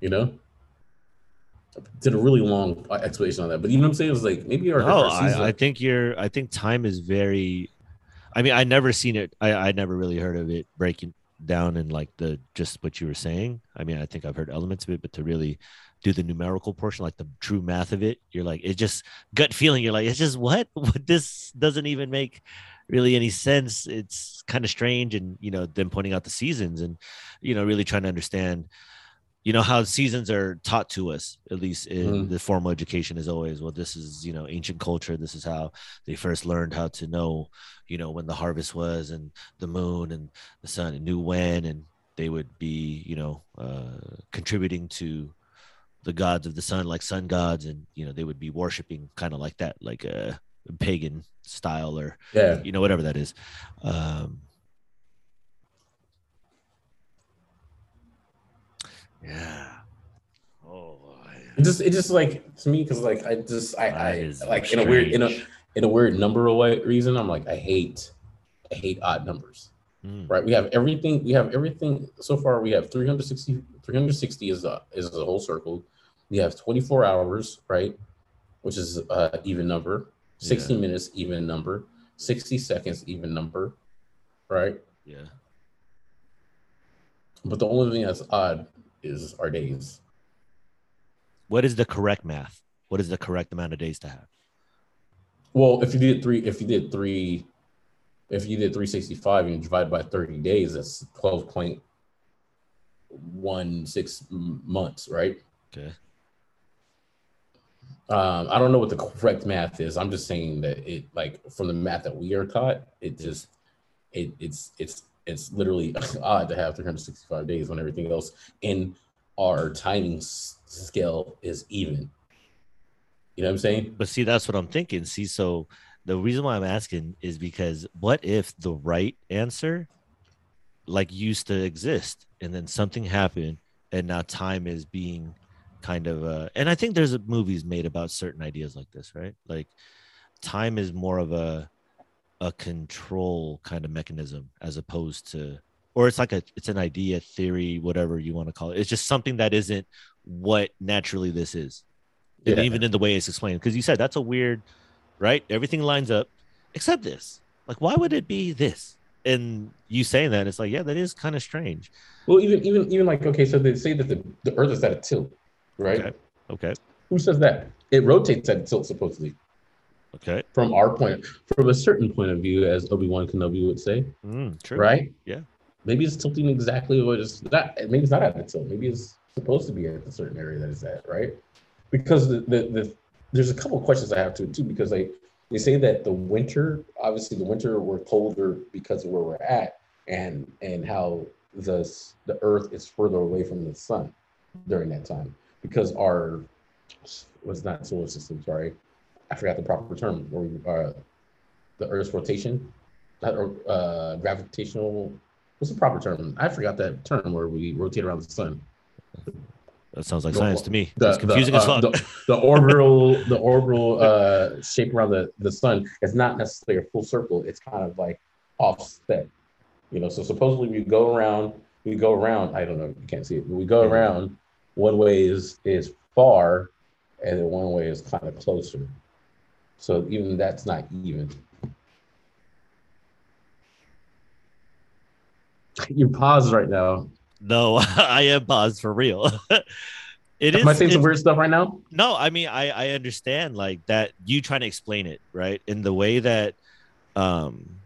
You know, did a really long explanation on that, but you know what I'm saying? It was like maybe our, No, our season, I, I think you're. I think time is very. I mean, I never seen it. I I never really heard of it breaking down in like the just what you were saying. I mean, I think I've heard elements of it, but to really do the numerical portion, like the true math of it, you're like it just gut feeling. You're like it's just what what this doesn't even make really any sense. It's kind of strange, and you know, them pointing out the seasons and you know, really trying to understand you know how seasons are taught to us at least in Mhm. the formal education is always well this is you know ancient culture this is how they first learned how to know you know when the harvest was and the moon and the sun and knew when and they would be you know uh contributing to the gods of the sun like sun gods and you know they would be worshiping kind of like that like a pagan style or yeah. you know whatever that is um yeah oh It just it just like to me because like I just I, That I like in a weird in a in a weird number away reason I'm like I hate I hate odd numbers. Mm, right? We have everything. We have everything so far. We have 360. 360 is a is a whole circle. We have 24 hours, right? Which is uh, even number. 60 Yeah. minutes, even number. 60 seconds, even number, right? yeah But the only thing that's odd is our days. what is the correct math what is the correct amount of days to have Well, if you did three, if you did three, if you did 365 and you divide by 30 days, that's 12.16 months, right? okay Um, I don't know what the correct math is. I'm just saying that it like from the math that we are taught, it just it it's it's it's literally odd to have 365 days when everything else in our timing scale is even. You know what I'm saying? But see, that's what I'm thinking. See, so the reason why I'm asking is because what if the right answer like used to exist and then something happened and now time is being kind of uh and I think there's movies made about certain ideas like this, right? Like time is more of a a control kind of mechanism as opposed to or it's like a it's an idea theory whatever you want to call it it's just something that isn't what naturally this is and Yeah. even in the way it's explained because you said that's a weird right everything lines up except this like why would it be this and you saying that, it's like, yeah, that is kind of strange. Well, even even even like okay, so they say that the, the Earth is at a tilt, right? Okay. Okay. Who says that? It rotates at a tilt supposedly. Okay. From our point, from a certain point of view, as Obi Wan Kenobi would say, Mm, true. right? Yeah. Maybe it's tilting exactly what it's not. Maybe it's not at the tilt. Maybe it's supposed to be at a certain area that it's at, right? Because the the, the there's a couple of questions I have to it too because they they say that the winter, obviously the winter we're colder because of where we're at, and and how the the Earth is further away from the sun during that time because our was not solar system. Sorry, I forgot the proper term. Where we, uh, the Earth's rotation, not uh, gravitational. What's the proper term? I forgot that term where we rotate around the sun. That sounds like The- science to me. The, it's confusing the, as uh, fuck. The, the orbital, the orbital uh, shape around the, the sun is not necessarily a full circle. It's kind of like offset. You know, so supposedly we go around, we go around. I don't know, you can't see it, but we go Mhm. around. One way is is far, and then one way is kind of closer. So even that's not even. You pause right now. no, I am paused for real. it is. Am I saying some weird stuff right now? no, I mean, I I understand like that. You trying to explain it right in the way that, um,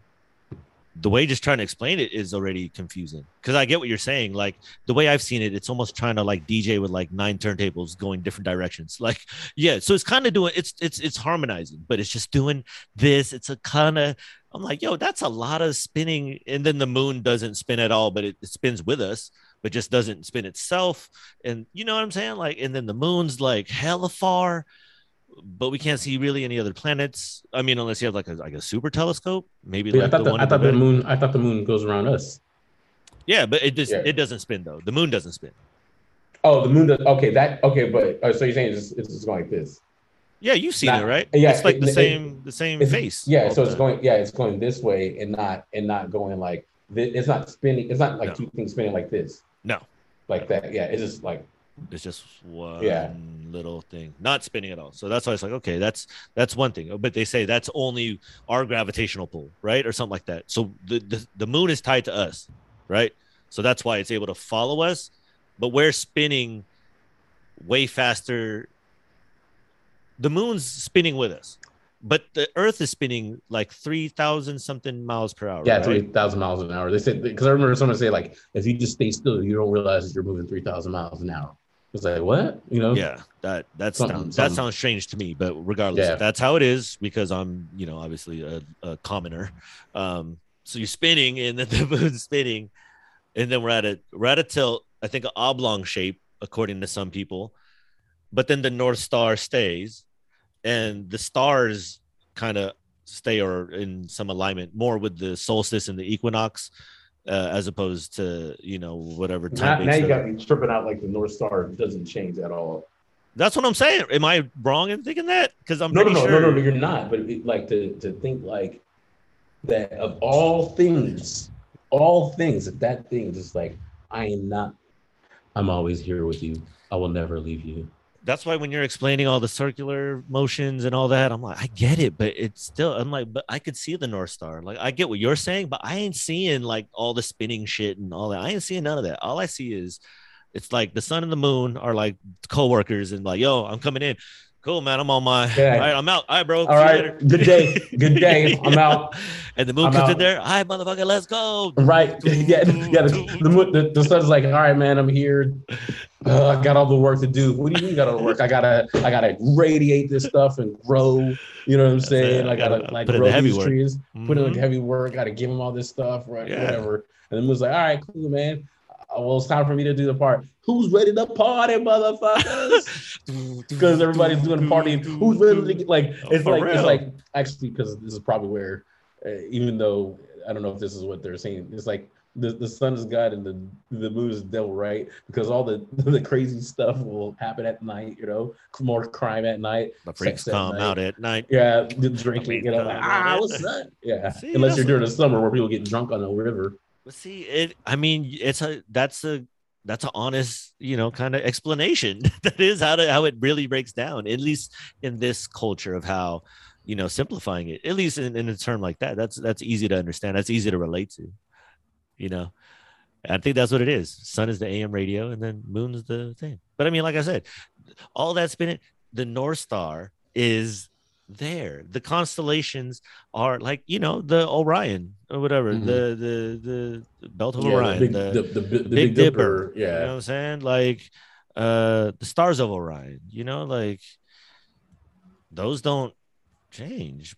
the way just trying to explain it is already confusing. Because I get what you're saying. Like the way I've seen it, it's almost trying to like DJ with like nine turntables going different directions. Like yeah, so it's kind of doing it's it's it's harmonizing, but it's just doing this. It's a kind of I'm like, yo, that's a lot of spinning, and then the moon doesn't spin at all, but it, it spins with us, but just doesn't spin itself. And you know what I'm saying? Like, and then the moon's like hella far, but we can't see really any other planets. I mean, unless you have like a like a super telescope, maybe Yeah, I thought the the, one I thought the moon. I thought the moon goes around us. Yeah, but it just Yeah. it doesn't spin though. The moon doesn't spin. Oh, the moon does. Okay, that okay, but uh, so you're saying it's, it's just going like this? Yeah, you've seen Nah, it, right? yeah, it's like it- the it- same the same face. Yeah, so it's time. going. Yeah, it's going this way and not and not going like it's not spinning. It's not like No. two things spinning like this. No. like that. Yeah, it's just like It's just one Yeah. little thing, not spinning at all. So that's why it's like, okay, that's that's one thing. But they say that's only our gravitational pull, right, or something like that. So the the, the moon is tied to us, right? So that's why it's able to follow us, but we're spinning way faster. The moon's spinning with us, but the Earth is spinning like three thousand something miles per hour. yeah, right? three thousand miles an hour. They said because I remember someone say like if you just stay still, you don't realize that you're moving three thousand miles an hour. It's like what you know? yeah that that Something- sounds that sounds strange to me but regardless Yeah. that's how it is because i'm you know obviously a, a commoner um so you're spinning and then the moon's spinning and then we're at a we're at a tilt i think an oblong shape according to some people but then the north star stays and the stars kind of stay or in some alignment more with the solstice and the equinox uh, as opposed to you know whatever Now, time now you got me tripping out like the North Star doesn't change at all. That's what I'm saying. Am I wrong in thinking that? Because I'm No, no, no, sure. no, no, no, you're not. But it, like to to think like that of all things, all things, if that thing just like I am not, I'm always here with you. I will never leave you. That's why when you're explaining all the circular motions and all that, I'm like, I get it, but it's still. I'm like, but I could see the North Star. Like, I get what you're saying, but I ain't seeing like all the spinning shit and all that. I ain't seeing none of that. All I see is, it's like the sun and the moon are like co-workers and like, yo, I'm coming in. Cool, man. I'm on my. Yeah. All right, I'm out. All right, bro. All right, good day, good day. I'm out. And the moon I'm comes in there. All right, motherfucker, let's go. Right? Yeah, yeah. The, the, moon- the, the sun's like, all right, man, I'm here. Uh, I got all the work to do. What do you mean, got all the work? I gotta, I gotta radiate this stuff and grow. You know what I'm saying? I I gotta gotta like grow the heavy these work. trees. Put in Mhm. the heavy work. Gotta give them all this stuff, right? Yeah. Whatever. And then was like, all right, cool, man. Uh, Well, it's time for me to do the part. Who's ready to party, motherfuckers? Because everybody's doing a party. Who's ready to get like? Oh, It's for like it's like actually because this is probably where, uh, even though I don't know if this is what they're saying, it's like the, the sun is God and the the moon is devil, right? Because all the the crazy stuff will happen at night. You know, more crime at night. The freaks come night. out at night. Yeah, the drinking. You know, like, ah, what's that? Yeah, See, unless you're during the summer where people get drunk on the river. But see, it. I mean, it's a that's a that's an honest, you know, kind of explanation. that is how to how it really breaks down. At least in this culture of how you know simplifying it at least in, in a term like that that's that's easy to understand that's easy to relate to you know i think that's what it is sun is the am radio and then moon is the thing but i mean like i said all that's been the north star is there the constellations are like you know the orion or whatever Mhm. the the the belt of Yeah, the orion big, the, the, the, the Big Dipper, Dipper. you know Yeah. what i'm saying like uh the stars of orion you know like those don't change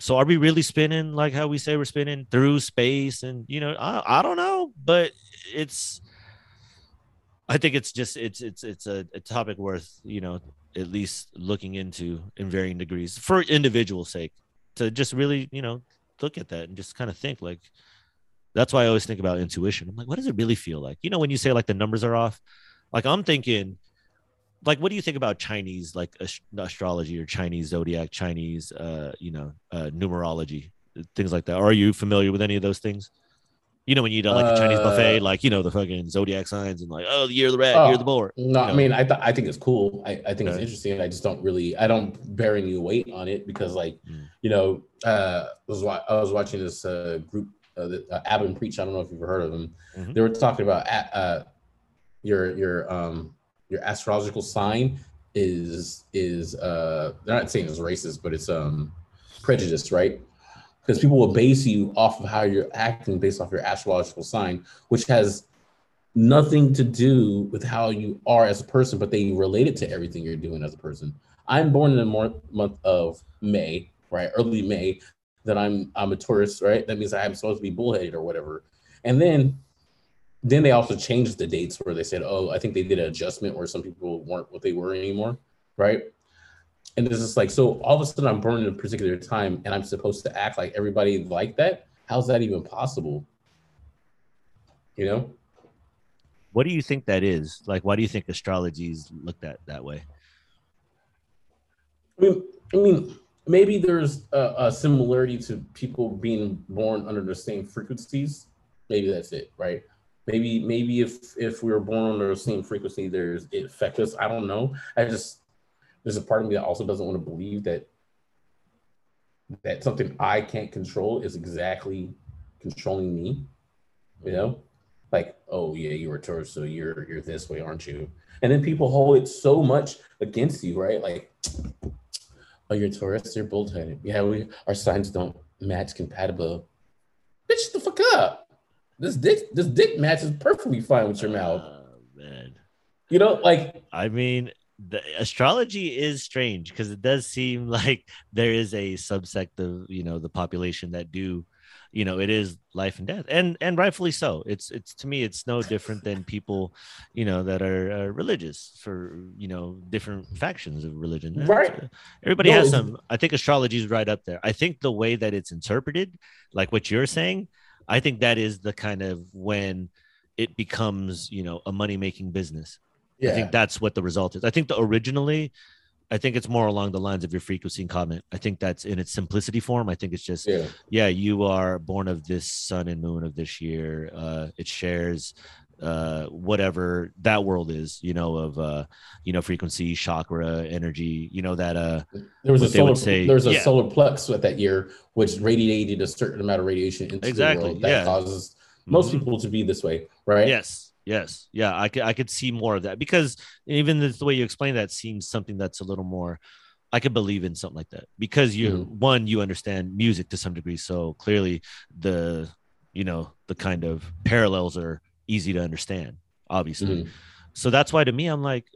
so are we really spinning like how we say we're spinning through space and you know i, I don't know but it's i think it's just it's it's it's a, a topic worth you know at least looking into in varying degrees for individual sake to just really you know look at that and just kind of think like that's why i always think about intuition. I'm like what does it really feel like? You know when you say like the numbers are off like i'm thinking like what do you think about chinese like ast- astrology or chinese zodiac chinese uh you know uh numerology things like that? Are you familiar with any of those things you know when you eat like a chinese buffet Uh, like you know the fucking zodiac signs and like oh the year of the rat year of the Oh, boar No, I mean, I th- I think it's cool. I, I think it's interesting. I just don't really, I don't bear any weight on it because, like, Mm. you know, uh, I was wa- I was watching this uh, group, uh, the, uh, Preach. I don't know if you've heard of them. Mhm. They were talking about a- uh, your your um your astrological sign is is uh they're not saying it's racist, but it's um prejudice, right? Because people will base you off of how you're acting based off your astrological sign, which has nothing to do with how you are as a person, but they relate it to everything you're doing as a person. I'm born in the month of May, right? Early May. That I'm I'm a Taurus, right? That means I'm supposed to be bullheaded or whatever. And then then they also changed the dates where they said, oh, I think they did an adjustment where some people weren't what they were anymore, right? And it's just like, so all of a sudden I'm born in a particular time and I'm supposed to act like everybody like that. How's that even possible? You know? what do you think that is like why do you think astrology is looked at that way I mean, I mean, maybe there's a, a similarity to people being born under the same frequencies. Maybe that's it, right? Maybe, maybe if if we were born under the same frequency, there's it affects us. I don't know. I just there's a part of me that also doesn't want to believe that that something I can't control is exactly controlling me. You know, like, oh yeah, you're a Taurus, so you're you're this way, aren't you? And then people hold it so much against you, right? Like, oh, you're a Taurus, you're bullheaded. Yeah, we our signs don't match compatible. Bitch, the fuck up. This dick, this dick matches perfectly fine with your mouth. Oh, man You know, like I mean, the astrology is strange because it does seem like there is a subsect of you know the population that do, you know, it is life and death, and and rightfully so. It's it's to me, it's no different than people, you know, that are uh, religious for you know different factions of religion. Right. uh, Everybody No, has some. I think astrology is right up there. I think the way that it's interpreted, like what you're saying, I think that is the kind of when it becomes you know a money making business. I think that's what the result is. I think the originally, I think it's more along the lines of your frequency and comment. I think that's in its simplicity form. I think it's just, yeah, yeah, you are born of this sun and moon of this year. Uh, it shares uh whatever that world is you know of uh you know frequency chakra energy you know that uh There was a what they would solar. say- there was a yeah. solar plex with that year, which radiated a certain amount of radiation into Exactly, the world that yeah. causes most mhm. people to be this way, right? Yes, yes, yeah. I could I could see more of that because even the, the way you explain that seems something that's a little more. I could believe in something like that because you Mhm. one you understand music to some degree, so clearly the you know the kind of parallels are easy to understand, obviously. Mhm. So that's why to me I'm like,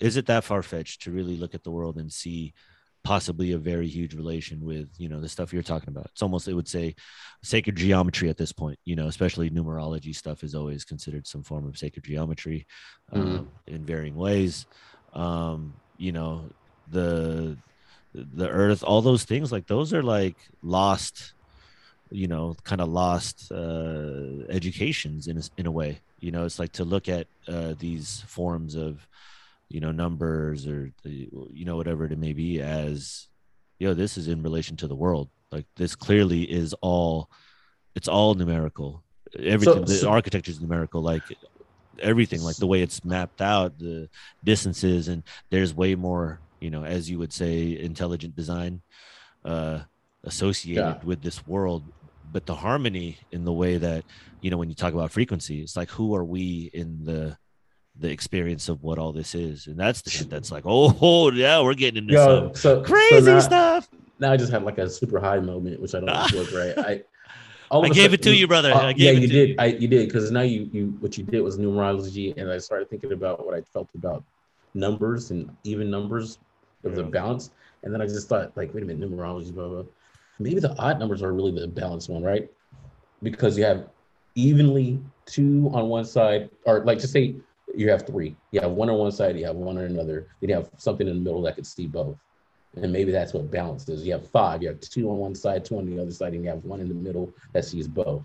is it that far fetched to really look at the world and see possibly a very huge relation with you know the stuff you're talking about. It's almost it would say sacred geometry at this point you know especially numerology stuff is always considered some form of sacred geometry um, in varying ways. Um you know the the earth all those things like those are like lost you know kind of lost uh educations in a, in a way. You know it's like to look at uh these forms of you know numbers or the, you know whatever it may be as you know this is in relation to the world. Like this clearly is all it's all numerical. Everything the so- architecture is numerical. Like everything like the way it's mapped out the distances and there's way more you know as you would say intelligent design uh, associated Yeah. with this world, but the harmony in the way that you know when you talk about frequency, it's like who are we in the the experience of what all this is, and that's the shit that's like, oh yeah, we're getting into Yo, some so crazy so now, stuff. Now I just had like a super high moment, which I don't look right. I I gave it to you, brother. Uh, I yeah, it you did. you. I you did because now you you what you did was numerology, and I started thinking about what I felt about numbers and even numbers of the Yeah. balance, and then I just thought like, wait a minute, numerology, blah blah. Maybe the odd numbers are really the balanced one, right? Because you have evenly two on one side, or like just say you have three. You have one on one side, you have one on another. Then you have something in the middle that could see both. And maybe that's what balance is. You have five, you have two on one side, two on the other side, and you have one in the middle that sees both.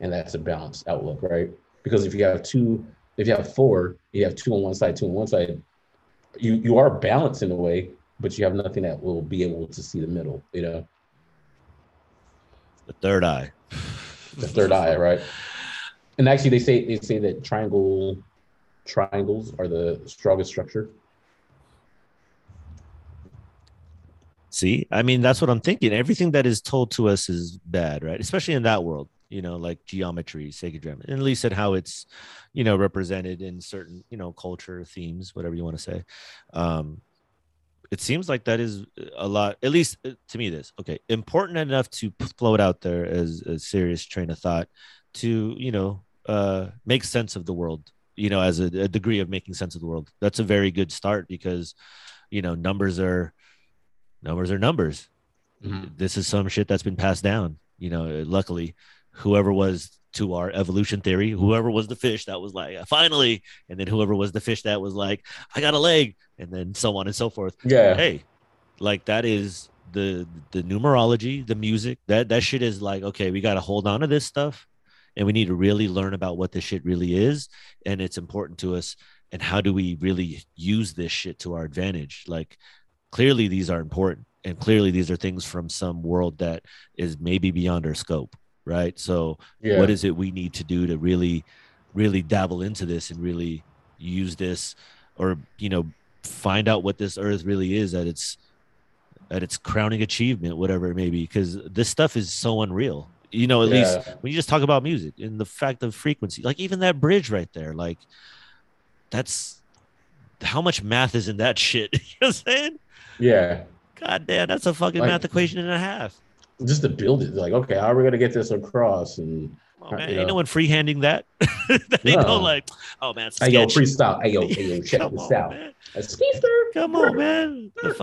And that's a balanced outlook, right? Because if you have two, if you have four, you have two on one side, two on one side, you you are balanced in a way, but you have nothing that will be able to see the middle, you know, the third eye. the third eye, right? And actually they say they say that triangle triangles are the strongest structure. See, I mean, that's what I'm thinking. Everything that is told to us is bad, right? Especially in that world, you know, like geometry, sacred geometry, and at least at how it's, you know, represented in certain, you know, culture themes, whatever you want to say. Um, it seems like that is a lot, at least uh, to me, this okay, important enough to float out there as a serious train of thought to, you know, uh, make sense of the world, you know, as a, a degree of making sense of the world. That's a very good start because, you know, numbers are numbers are numbers mm-hmm. this is some shit that's been passed down. You know, luckily, whoever was to our evolution theory, whoever was the fish that was like, finally, and then whoever was the fish that was like, I got a leg, and then so on and so forth. Yeah. Hey, like that is the the numerology, the music. That that shit is like, okay, we got to hold on to this stuff, and we need to really learn about what this shit really is, and it's important to us. And how do we really use this shit to our advantage? Like, clearly these are important and clearly these are things from some world that is maybe beyond our scope right so Yeah. what is it we need to do to really really dabble into this and really use this or you know find out what this earth really is at its at its crowning achievement whatever it may be because this stuff is so unreal you know at least when you just talk about music and the fact of frequency like even that bridge right there like that's how much math is in that shit you know what i'm saying Yeah. God damn, that's a fucking Like- math equation and a half. Just to build it. Like, okay, how are we gonna get this across? And Oh, man, you ain't no one freehanding that. that ain't no No. like, oh man, a hey yo, sketch. freestyle. Hey yo, hey yo, check Come this on, out. man. A. Come on, man. The fuck